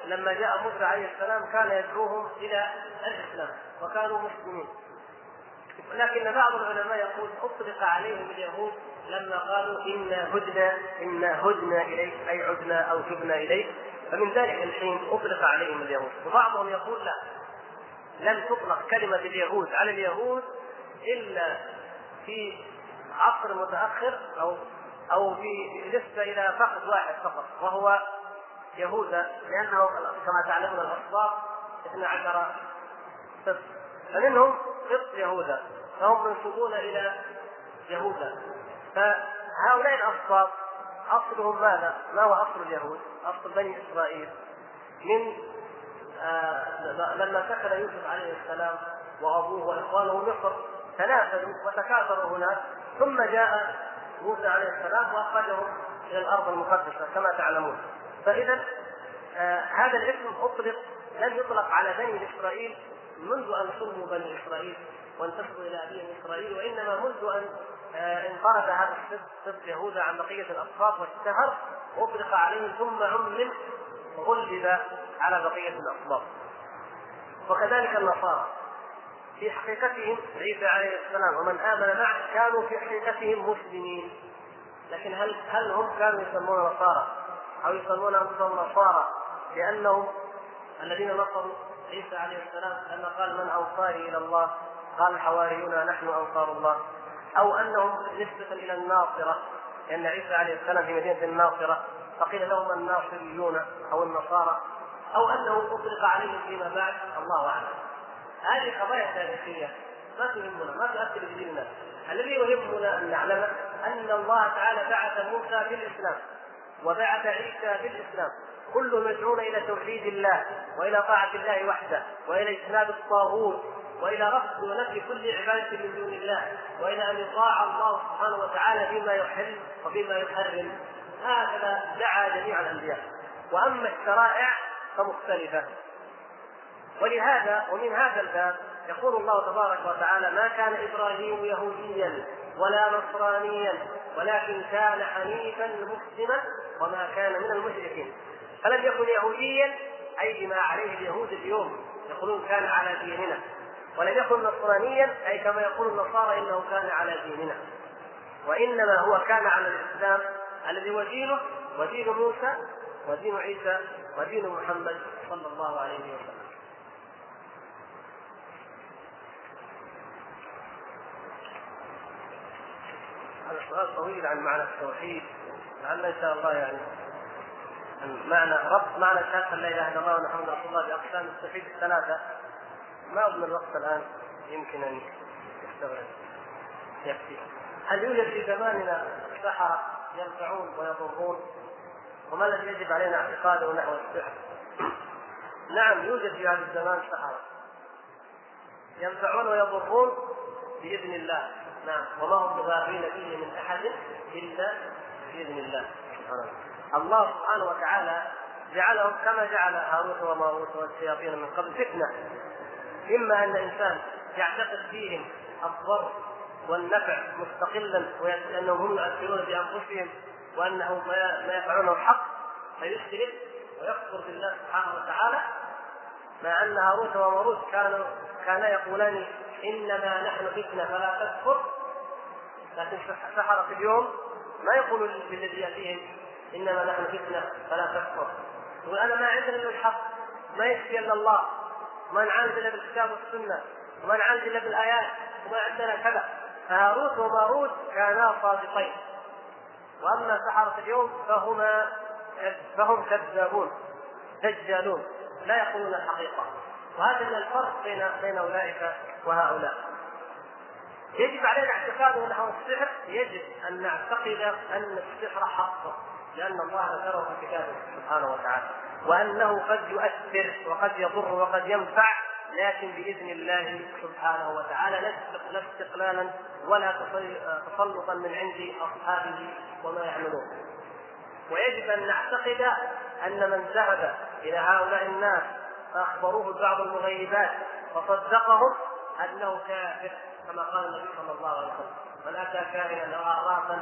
لما جاء موسى عليه السلام كان يدعوهم إلى الإسلام وكانوا مسلمين. لكن بعض العلماء يقول أطلق عليهم اليهود لما قالوا إنا هدنا إنا هدنا إليك أي عدنا أو تبنا إليك. فمن ذلك الحين أطلق عليهم اليهود. وبعضهم يقول لا لم تطلق كلمة اليهود على اليهود إلا في عصر متأخر أو أو في نسبة إلى فقد واحد فقط وهو يهوذا لأنه كما تعلمون الاصباط 12 سبت فمنهم قط يهوذا فهم منسوبون إلى يهوذا فهؤلاء الاسباط أصلهم ماذا؟ ما هو أصل اليهود؟ أصل بني إسرائيل من آه لما سكن يوسف عليه السلام وأبوه وإخوانه مصر تنافسوا وتكاثروا هناك ثم جاء موسى عليه السلام وأخرجهم إلى الأرض المقدسة كما تعلمون فإذا آه هذا الاسم أطلق لم يطلق على بني إسرائيل منذ أن سموا بني إسرائيل وانتسبوا إلى أبيهم إسرائيل وإنما منذ أن انقرض هذا السبط سبط يهوذا عن بقية الاصفاد واشتهر اطلق عليه ثم عمم وغلب على بقية الاصباط وكذلك النصارى. في حقيقتهم عيسى عليه السلام ومن آمن معه كانوا في حقيقتهم مسلمين. لكن هل هل هم كانوا يسمون نصارى؟ أو يسمون أنفسهم نصارى؟ لأنهم الذين نصروا عيسى عليه السلام لما قال من أوصاني إلى الله؟ قال الحواريون نحن أنصار الله. أو أنهم نسبة إلى الناصرة لأن عيسى عليه السلام في مدينة الناصرة فقيل لهم الناصريون أو النصارى أو أنه أطلق عليهم فيما بعد الله أعلم. هذه قضايا تاريخية. ما تهمنا ما تؤثر في ديننا الذي يهمنا أن نعلم أن الله تعالى بعث موسى بالإسلام وبعث عيسى بالإسلام. كلهم يدعون إلى توحيد الله وإلى طاعة الله وحده وإلى اجتناب الطاغوت. وإلى رفض ونفي كل عبادة من دون الله وإلى أن يطاع الله سبحانه وتعالى فيما يحل وفيما يحرم. هكذا دعا جميع الأنبياء. وأما الشرائع فمختلفة. ولهذا ومن هذا الباب يقول الله تبارك وتعالى ما كان إبراهيم يهوديا ولا نصرانيا ولكن كان حنيفا مسلما وما كان من المشركين. فلم يكن يهوديا أي بما عليه اليهود اليوم يقولون كان على ديننا. ولم يكن نصرانيا أي كما يقول النصارى إنه كان على ديننا. وإنما هو كان على الإسلام الذي هو دينه ودين موسى ودين عيسى ودين محمد صلى الله عليه وسلم. هذا سؤال طويل عن معنى التوحيد. لعل إن شاء الله يعني معنى ربط معنى شهاده لا إله إلا الله ومحمد رسول الله بأقسام التوحيد الثلاثة. ما اظن الوقت الآن يمكن أن يستغرق؟ يكفي. هل يوجد في زماننا سحرة ينفعون ويضرون؟ وما الذي يجب علينا اعتقاده نحو السحر؟ نعم يوجد في هذا الزمان سحرة ينفعون ويضرون بإذن الله. نعم. وما هم بضارين به من أحد إلا بإذن الله. الله سبحانه وتعالى جعلهم كما جعل هاروت وماروت والشياطين من قبل فتنة. إما أن إنسان يعتقد فيهم الضر والنفع مستقلا وأنهم هم يؤثرون بأنفسهم وأنه ما يفعلونه حق فيشرك ويكفر بالله سبحانه وتعالى مع أن هاروت وماروت كانوا كانا يقولان إنما نحن فتنة فلا تكفر لكن سحرة اليوم ما يقولوا للذي يأتيهم إنما نحن فتنة فلا تكفر. يقول أنا ما عندنا إلا الحق ما يكفي إلا الله. ما نعالج إلا بالكتاب والسنة وما نعالج إلا بالآيات وما عندنا كذا فهاروت وماروت كانا صادقين. وأما سحرة اليوم فهما فهم كذابون دجالون لا يقولون الحقيقة. وهذا من الفرق بين بين أولئك وهؤلاء. يجب علينا اعتقاد نحو السحر يجب أن نعتقد أن السحر حق لأن الله ذكره في كتابه سبحانه وتعالى. وأنه قد يؤثر وقد يضر وقد ينفع لكن بإذن الله سبحانه وتعالى لا استقلالا ولا تسلطا من عند أصحابه وما يعملون. ويجب أن نعتقد أن من ذهب إلى هؤلاء الناس فأخبروه ببعض المغيبات فصدقهم أنه كافر كما قال النبي صلى الله عليه وسلم من كاهنا أو عرافا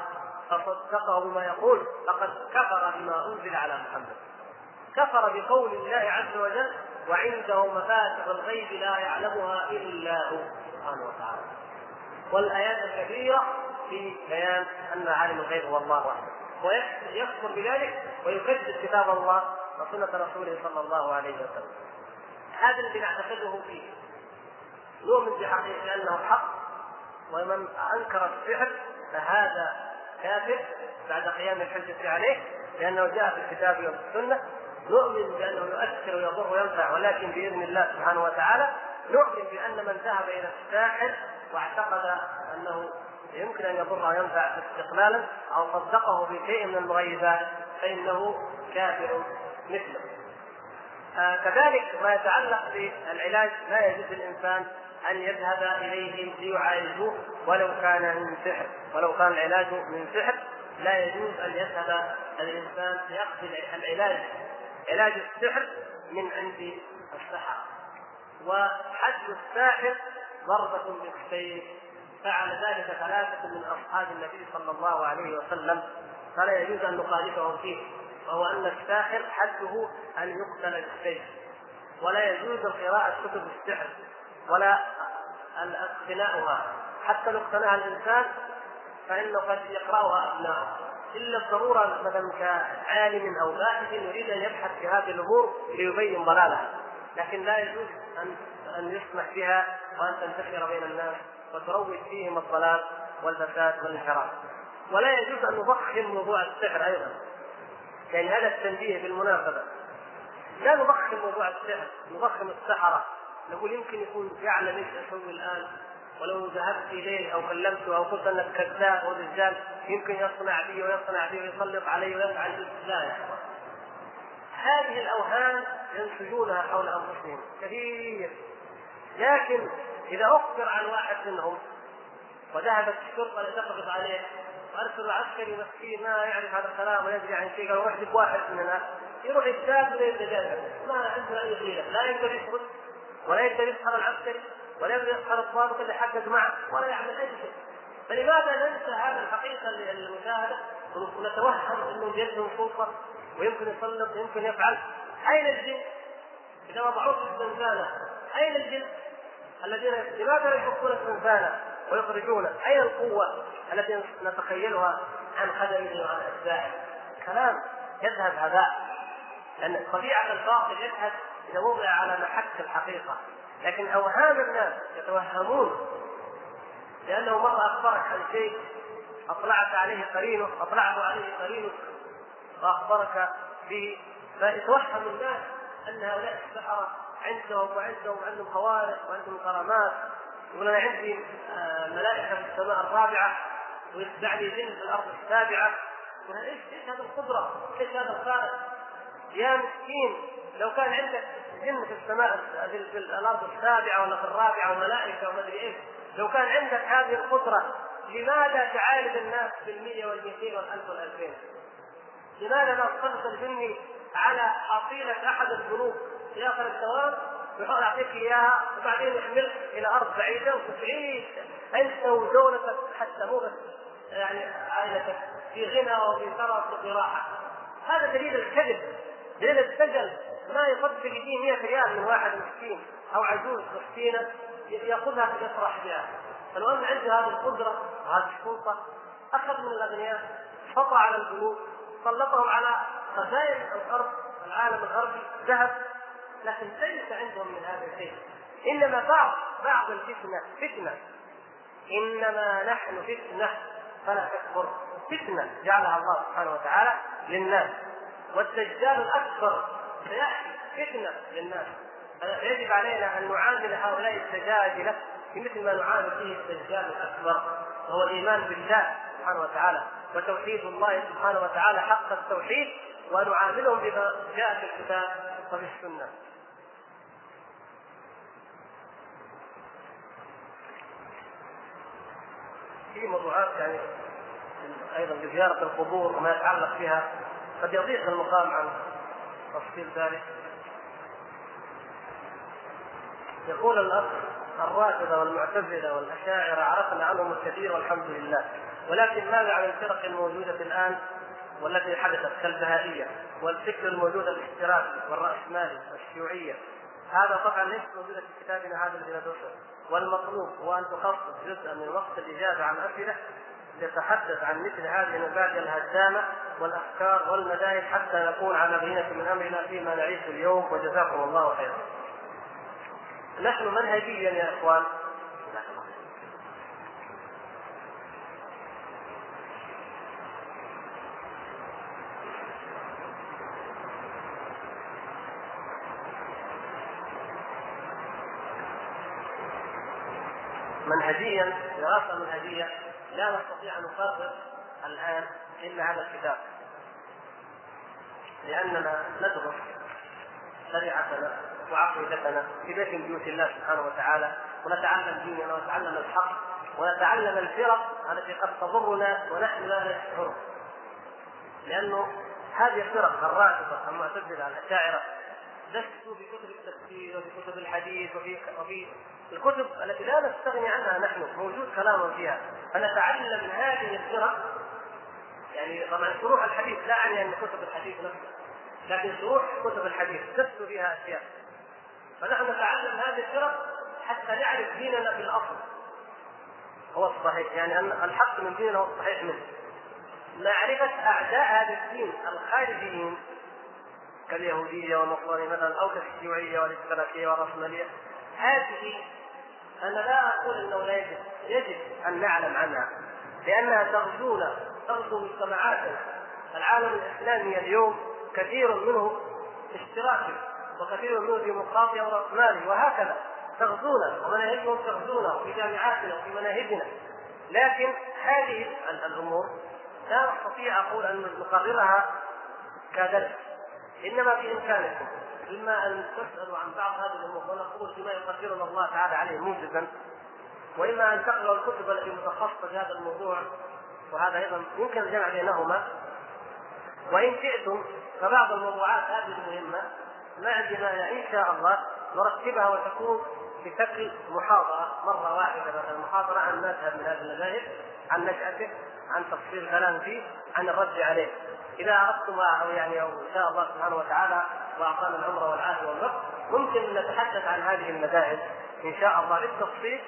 فصدقه بما يقول فقد كفر بما أنزل على محمد كفر بقول الله عز وجل وعنده مفاتح الغيب لا يعلمها إلا هو سبحانه وتعالى. والآيات الكثيرة في بيان أن عالم الغيب هو الله وحده. ويكفر بذلك ويكذب كتاب الله وسنة رسوله صلى الله عليه وسلم. هذا الذي نعتقده فيه. نؤمن بحقيقه انه حق ومن أنكر السحر فهذا كافر بعد قيام الحجة عليه لأنه جاء في الكتاب والسنة نؤمن بأنه يؤثر ويضر وينفع ولكن بإذن الله سبحانه وتعالى نؤمن بأن من ذهب إلى الساحر واعتقد أنه يمكن أن يضر وينفع استقلالا أو صدقه بشيء من المغيبات فإنه كافر مثله. آه كذلك ما يتعلق بالعلاج لا يجوز للانسان أن يذهب إليه ليعالجوه ولو كان من سحر ولو كان العلاج من سحر لا يجوز أن يذهب الإنسان لياخذ العلاج علاج السحر من عند السحرة وحد الساحر ضربة بالسيف فعل ذلك ثلاثة من أصحاب النبي صلى الله عليه وسلم. فلا يجوز أن نخالفهم فيه. وهو أن الساحر حده أن يقتل بالسيف ولا يجوز قراءة كتب السحر ولا اقتناؤها. حتى لو اقتناها الإنسان فإنه قد يقرأها أبناؤه. الا الضرورة مثلا كعالم أو باحث يريد أن يبحث في هذه الأمور ليبين ضلالها. لكن لا يجوز ان أن يسمح بها وأن تنتشر بين الناس وتروج فيهم الضلال والفساد والانحراف. ولا يجوز أن نضخم موضوع السحر أيضا. يعني هذا التنبيه بالمناسبه لا نضخم موضوع السحر نضخم السحرة. نقول يمكن يكون يعلم إيش أسوي الآن. ولو ذهبت إليه أو كلمته أو قلت أنك كذاب ودجال يمكن يصنع بي ويصنع بي ويسلط علي ويفعل لا يا هذه الأوهام ينسجونها حول أنفسهم كثير. لكن إذا أخبر عن واحد منهم وذهبت الشرطه لتقبض عليه وأرسل عسكري مسكين ما يعرف هذا الكلام ويدري عن شيء قالوا احذف واحد من الناس يروح يجتاز ولا يتجاهل ما عنده أي حيله لا يقدر يخرج ولا يقدر يسحر العسكري. يقدر يسحر الضابط اللي حقق معه ولا يعمل أي شيء فلماذا ننسى هذه الحقيقة المشاهده ونتوهم أنه بيدهم سلطه ويمكن يسلط ويمكن يفعل أين الجن؟ إذا وضعوه في الزنزانه أين الجن؟ الذين لماذا يحطون الزنزانه ويخرجون؟ أين القوة التي نتخيلها عن خدمه وعن اتباعه؟ كلام يذهب هباء لأن طبيعة الباطل يذهب إذا وضع على محك الحقيقة لكن اوهام الناس يتوهمون لأنه مرة أخبرك عن شيء اطلعك عليه قرينه أطلعه عليه قرينه واخبرك به فيتوهم الناس أن هؤلاء السحره عندهم وعندهم وعندهم خوارق وعندهم كرامات يقول أنا عندي آه، ملائكة في السماء الرابعة ويتبعني جن في الأرض السابعة إيش إيش هذه القدرة؟ إيش هذا الخارق؟ يا مسكين لو كان عندك جن في السماء في الأرض السابعة ولا في الرابعة وملائكة وما أدري إيش. لو كان عندك هذه القدرة لماذا تعالج الناس بالمية والمئتين والألف والألفين؟ لماذا ما اقتصرت الجني على حصيلة أحد البنوك في آخر الدوام يحاول يعطيك إياها وبعدين يحملك إلى أرض بعيدة وتعيش. أنت ودولتك حتى مو بس يعني عائلتك في غنى وفي ثرى وفي راحة. هذا دليل الكذب دليل الدجل ما يصدق يجيه 100 ريال من واحد مسكين أو عجوز مسكينة يأخذها يفرح بها. فلو ان عنده هذه القدرة وهذه السلطه أخذ من الأغنياء خطا على البنوك سلطهم على خزائن الأرض العالم الغربي ذهب. لكن ليس عندهم من هذا الشيء إنما بعض بعض الفتنة فتنة. إنما نحن فتنة فلا تكفر فتنة جعلها الله سبحانه وتعالى للناس. والدجال الأكبر سياتي فتنة للناس يجب علينا أن نعامل هؤلاء الدجاجلة بمثل ما نعامل فيه الدجال الأكبر وهو الإيمان بالله سبحانه وتعالى وتوحيد الله سبحانه وتعالى حق التوحيد ونعاملهم بما جاء في الكتاب وفي السنة. في موضوعات يعني أيضا بزيارة القبور وما يتعلق بها قد يضيق المقام عن تفصيل ذلك. يقول الأخ الرافضة والمعتزلة والأشاعرة عرفنا عنهم الكثير والحمد لله ولكن ماذا عن الفرق الموجودة الآن والتي حدثت كالبهائية والفكر الموجود الاشتراكي والرأسمالي والشيوعية هذا طبعا ليس موجودا في كتابنا هذا الذي ندرسه والمطلوب هو أن تخصص جزءا من وقت الإجابة عن أسئلة يتحدث عن مثل هذه المبادئ الهدامه والأفكار والمذاهب حتى نكون على بينة من أمرنا فيما نعيشه اليوم وجزاكم الله خيرا. نحن منهجيا يا إخوان منهجيا دراسة منهجية لا نستطيع أن نقرر الآن إلا هذا الكتاب لأننا ندرس شريعتنا وعقيدتنا في بيت من بيوت الله سبحانه وتعالى ونتعلم ديننا ونتعلم الحق ونتعلم الفرق التي قد تضرنا ونحن لا نشعر. لأنه هذه الفرق الرافضه المعتزله الأشاعرة دسوا في كتب التفسير وفي كتب الحديث وفي وفي الكتب التي لا نستغني عنها نحن موجود كلام فيها. فنتعلم هذه الفرق يعني طبعا شروح الحديث لا أعني أن كتب الحديث نفسها لكن شروح كتب الحديث دسوا فيها أشياء. فنحن نتعلم هذه الفرق حتى نعرف ديننا في الأصل. هو الصحيح يعني أن الحق من ديننا هو الصحيح منه. معرفة أعداء هذا الدين الخارجيين كاليهودية والنصرانية مثلا أو كالشيوعية والاشتراكية والرأسمالية هذه أنا لا أقول أنه لا يجب يجب أن نعلم عنها لأنها تغزونا تغزو مجتمعاتنا العالم الإسلامي اليوم كثير منه اشتراكي وكثير منه ديمقراطي أو راسمالي وهكذا تغزونا ومناهجهم تغزونا في جامعاتنا وفي مناهجنا. لكن هذه الأمور لا أستطيع أقول أن نقررها كدرس إنما بامكانكم إما أن تسألوا عن بعض هذه الأمور ونقول بما يقدرنا الله تعالى عليه موجزا وإما أن تقرأوا الكتب التي متخصصة في هذا الموضوع وهذا أيضا يمكن الجمع بينهما. وإن شئتم فبعض الموضوعات هذه المهمة ما عندنا إن شاء الله نرتبها وتكون بشكل محاضرة مرة واحدة مثلا محاضرة عن مذهب من هذه المذاهب عن نشأته عن تفصيل الكلام فيه عن الرد عليه. إذا اردتم أو يعني أو إن شاء الله سبحانه وتعالى واعطانا العمر والعافيه والوقت ممكن ان نتحدث عن هذه المذاهب إن شاء الله بالتفصيل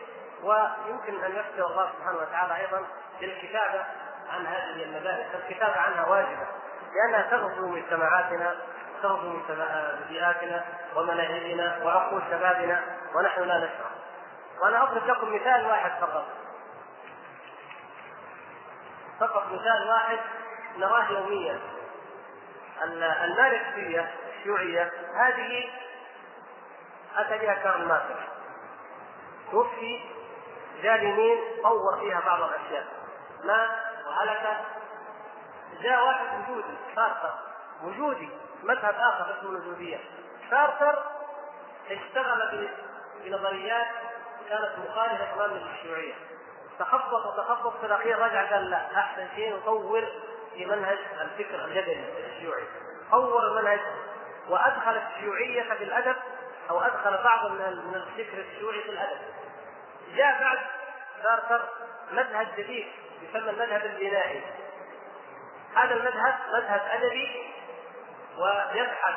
ويمكن أن يفتي الله سبحانه وتعالى أيضا بالكتابه عن هذه المذاهب فالكتابه عنها واجبة لأنها تغزو مجتمعاتنا تغزو بيئاتنا ومناهجنا وعقول شبابنا ونحن لا نشعر. وأنا أضرب لكم مثال واحد فقط. فقط مثال واحد نراه يوميا الماركسيه الشيوعية هذه أتى بها كارل ماركس. توفي جاء اليمين طور فيها بعض الأشياء. مات وهلك. جاء واحد وجودي صار وجودي مذهب آخر اسمه الوجودية. سارتر اشتغل بنظريات كانت مخالفة تماما للشيوعية. تخبط وتخبط في الأخير رجع قال لا أحسن شيء نطور في منهج الفكر الجدلي الشيوعي. طور المنهج وأدخل الشيوعية في الأدب أو أدخل بعض من الفكر الشيوعي في الأدب. جاء بعد سارتر مذهب جديد يسمى المذهب البنائي. هذا المذهب مذهب أدبي ويبحث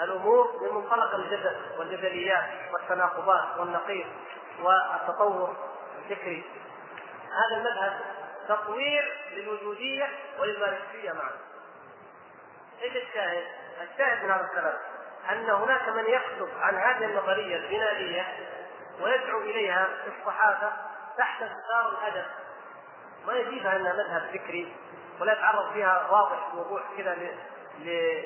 الأمور من منطلق الجدل والجدليات والتناقضات والنقيض والتطور الفكري. هذا المذهب تطوير للوجودية وللماركسية معا. إيش الشاهد؟ الشاهد من هذا الكلام أن هناك من يكتب عن هذه النظرية البنائية ويدعو إليها في الصحافة تحت ستار الأدب. ما يجيبها انها مذهب فكري ولا يتعرض فيها واضح وضوح كذا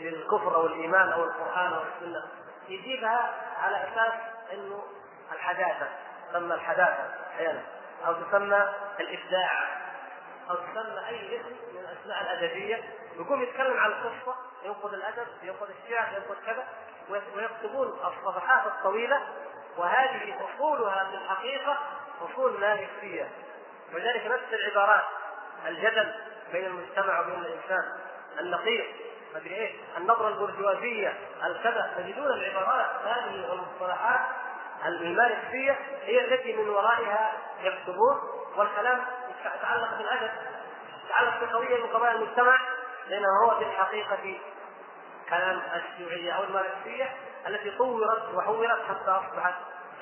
للكفر أو الإيمان أو القرآن أو السنة. يجيبها على أساس إنه الحداثة. تسمى الحداثة أحيانا. أو تسمى الإبداع أو تسمى أي اسم من الأسماء الأدبية يقوم يتكلم عن القصة ينقد الأدب ينقد الشعر ينقد كذا ويكتبون الصفحات الطويلة وهذه أصولها في الحقيقة أصول لا نفسيه ولذلك نفس العبارات الجدل بين المجتمع وبين الإنسان النقيض مدري إيش النظرة البرجوازية الكذا تجدون العبارات هذه المصطلحات الماركسيه هي التي من ورائها يكتبون والكلام يتعلق بالأدب يتعلق بقضيه من قضايا المجتمع لأنه هو في الحقيقة كلام الشيوعية أو الماركسيه التي طورت وحورت حتى أصبحت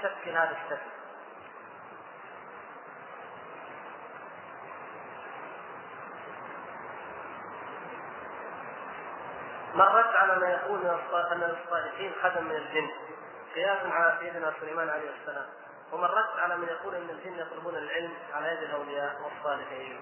تشكل هذا الشكل. مرت على ما يقول أن الصالحين خدم من الجن قياسا على سيدنا سليمان عليه السلام. ومرت على من يقول إن الجن يطلبون العلم على يد الأولياء والصالحين.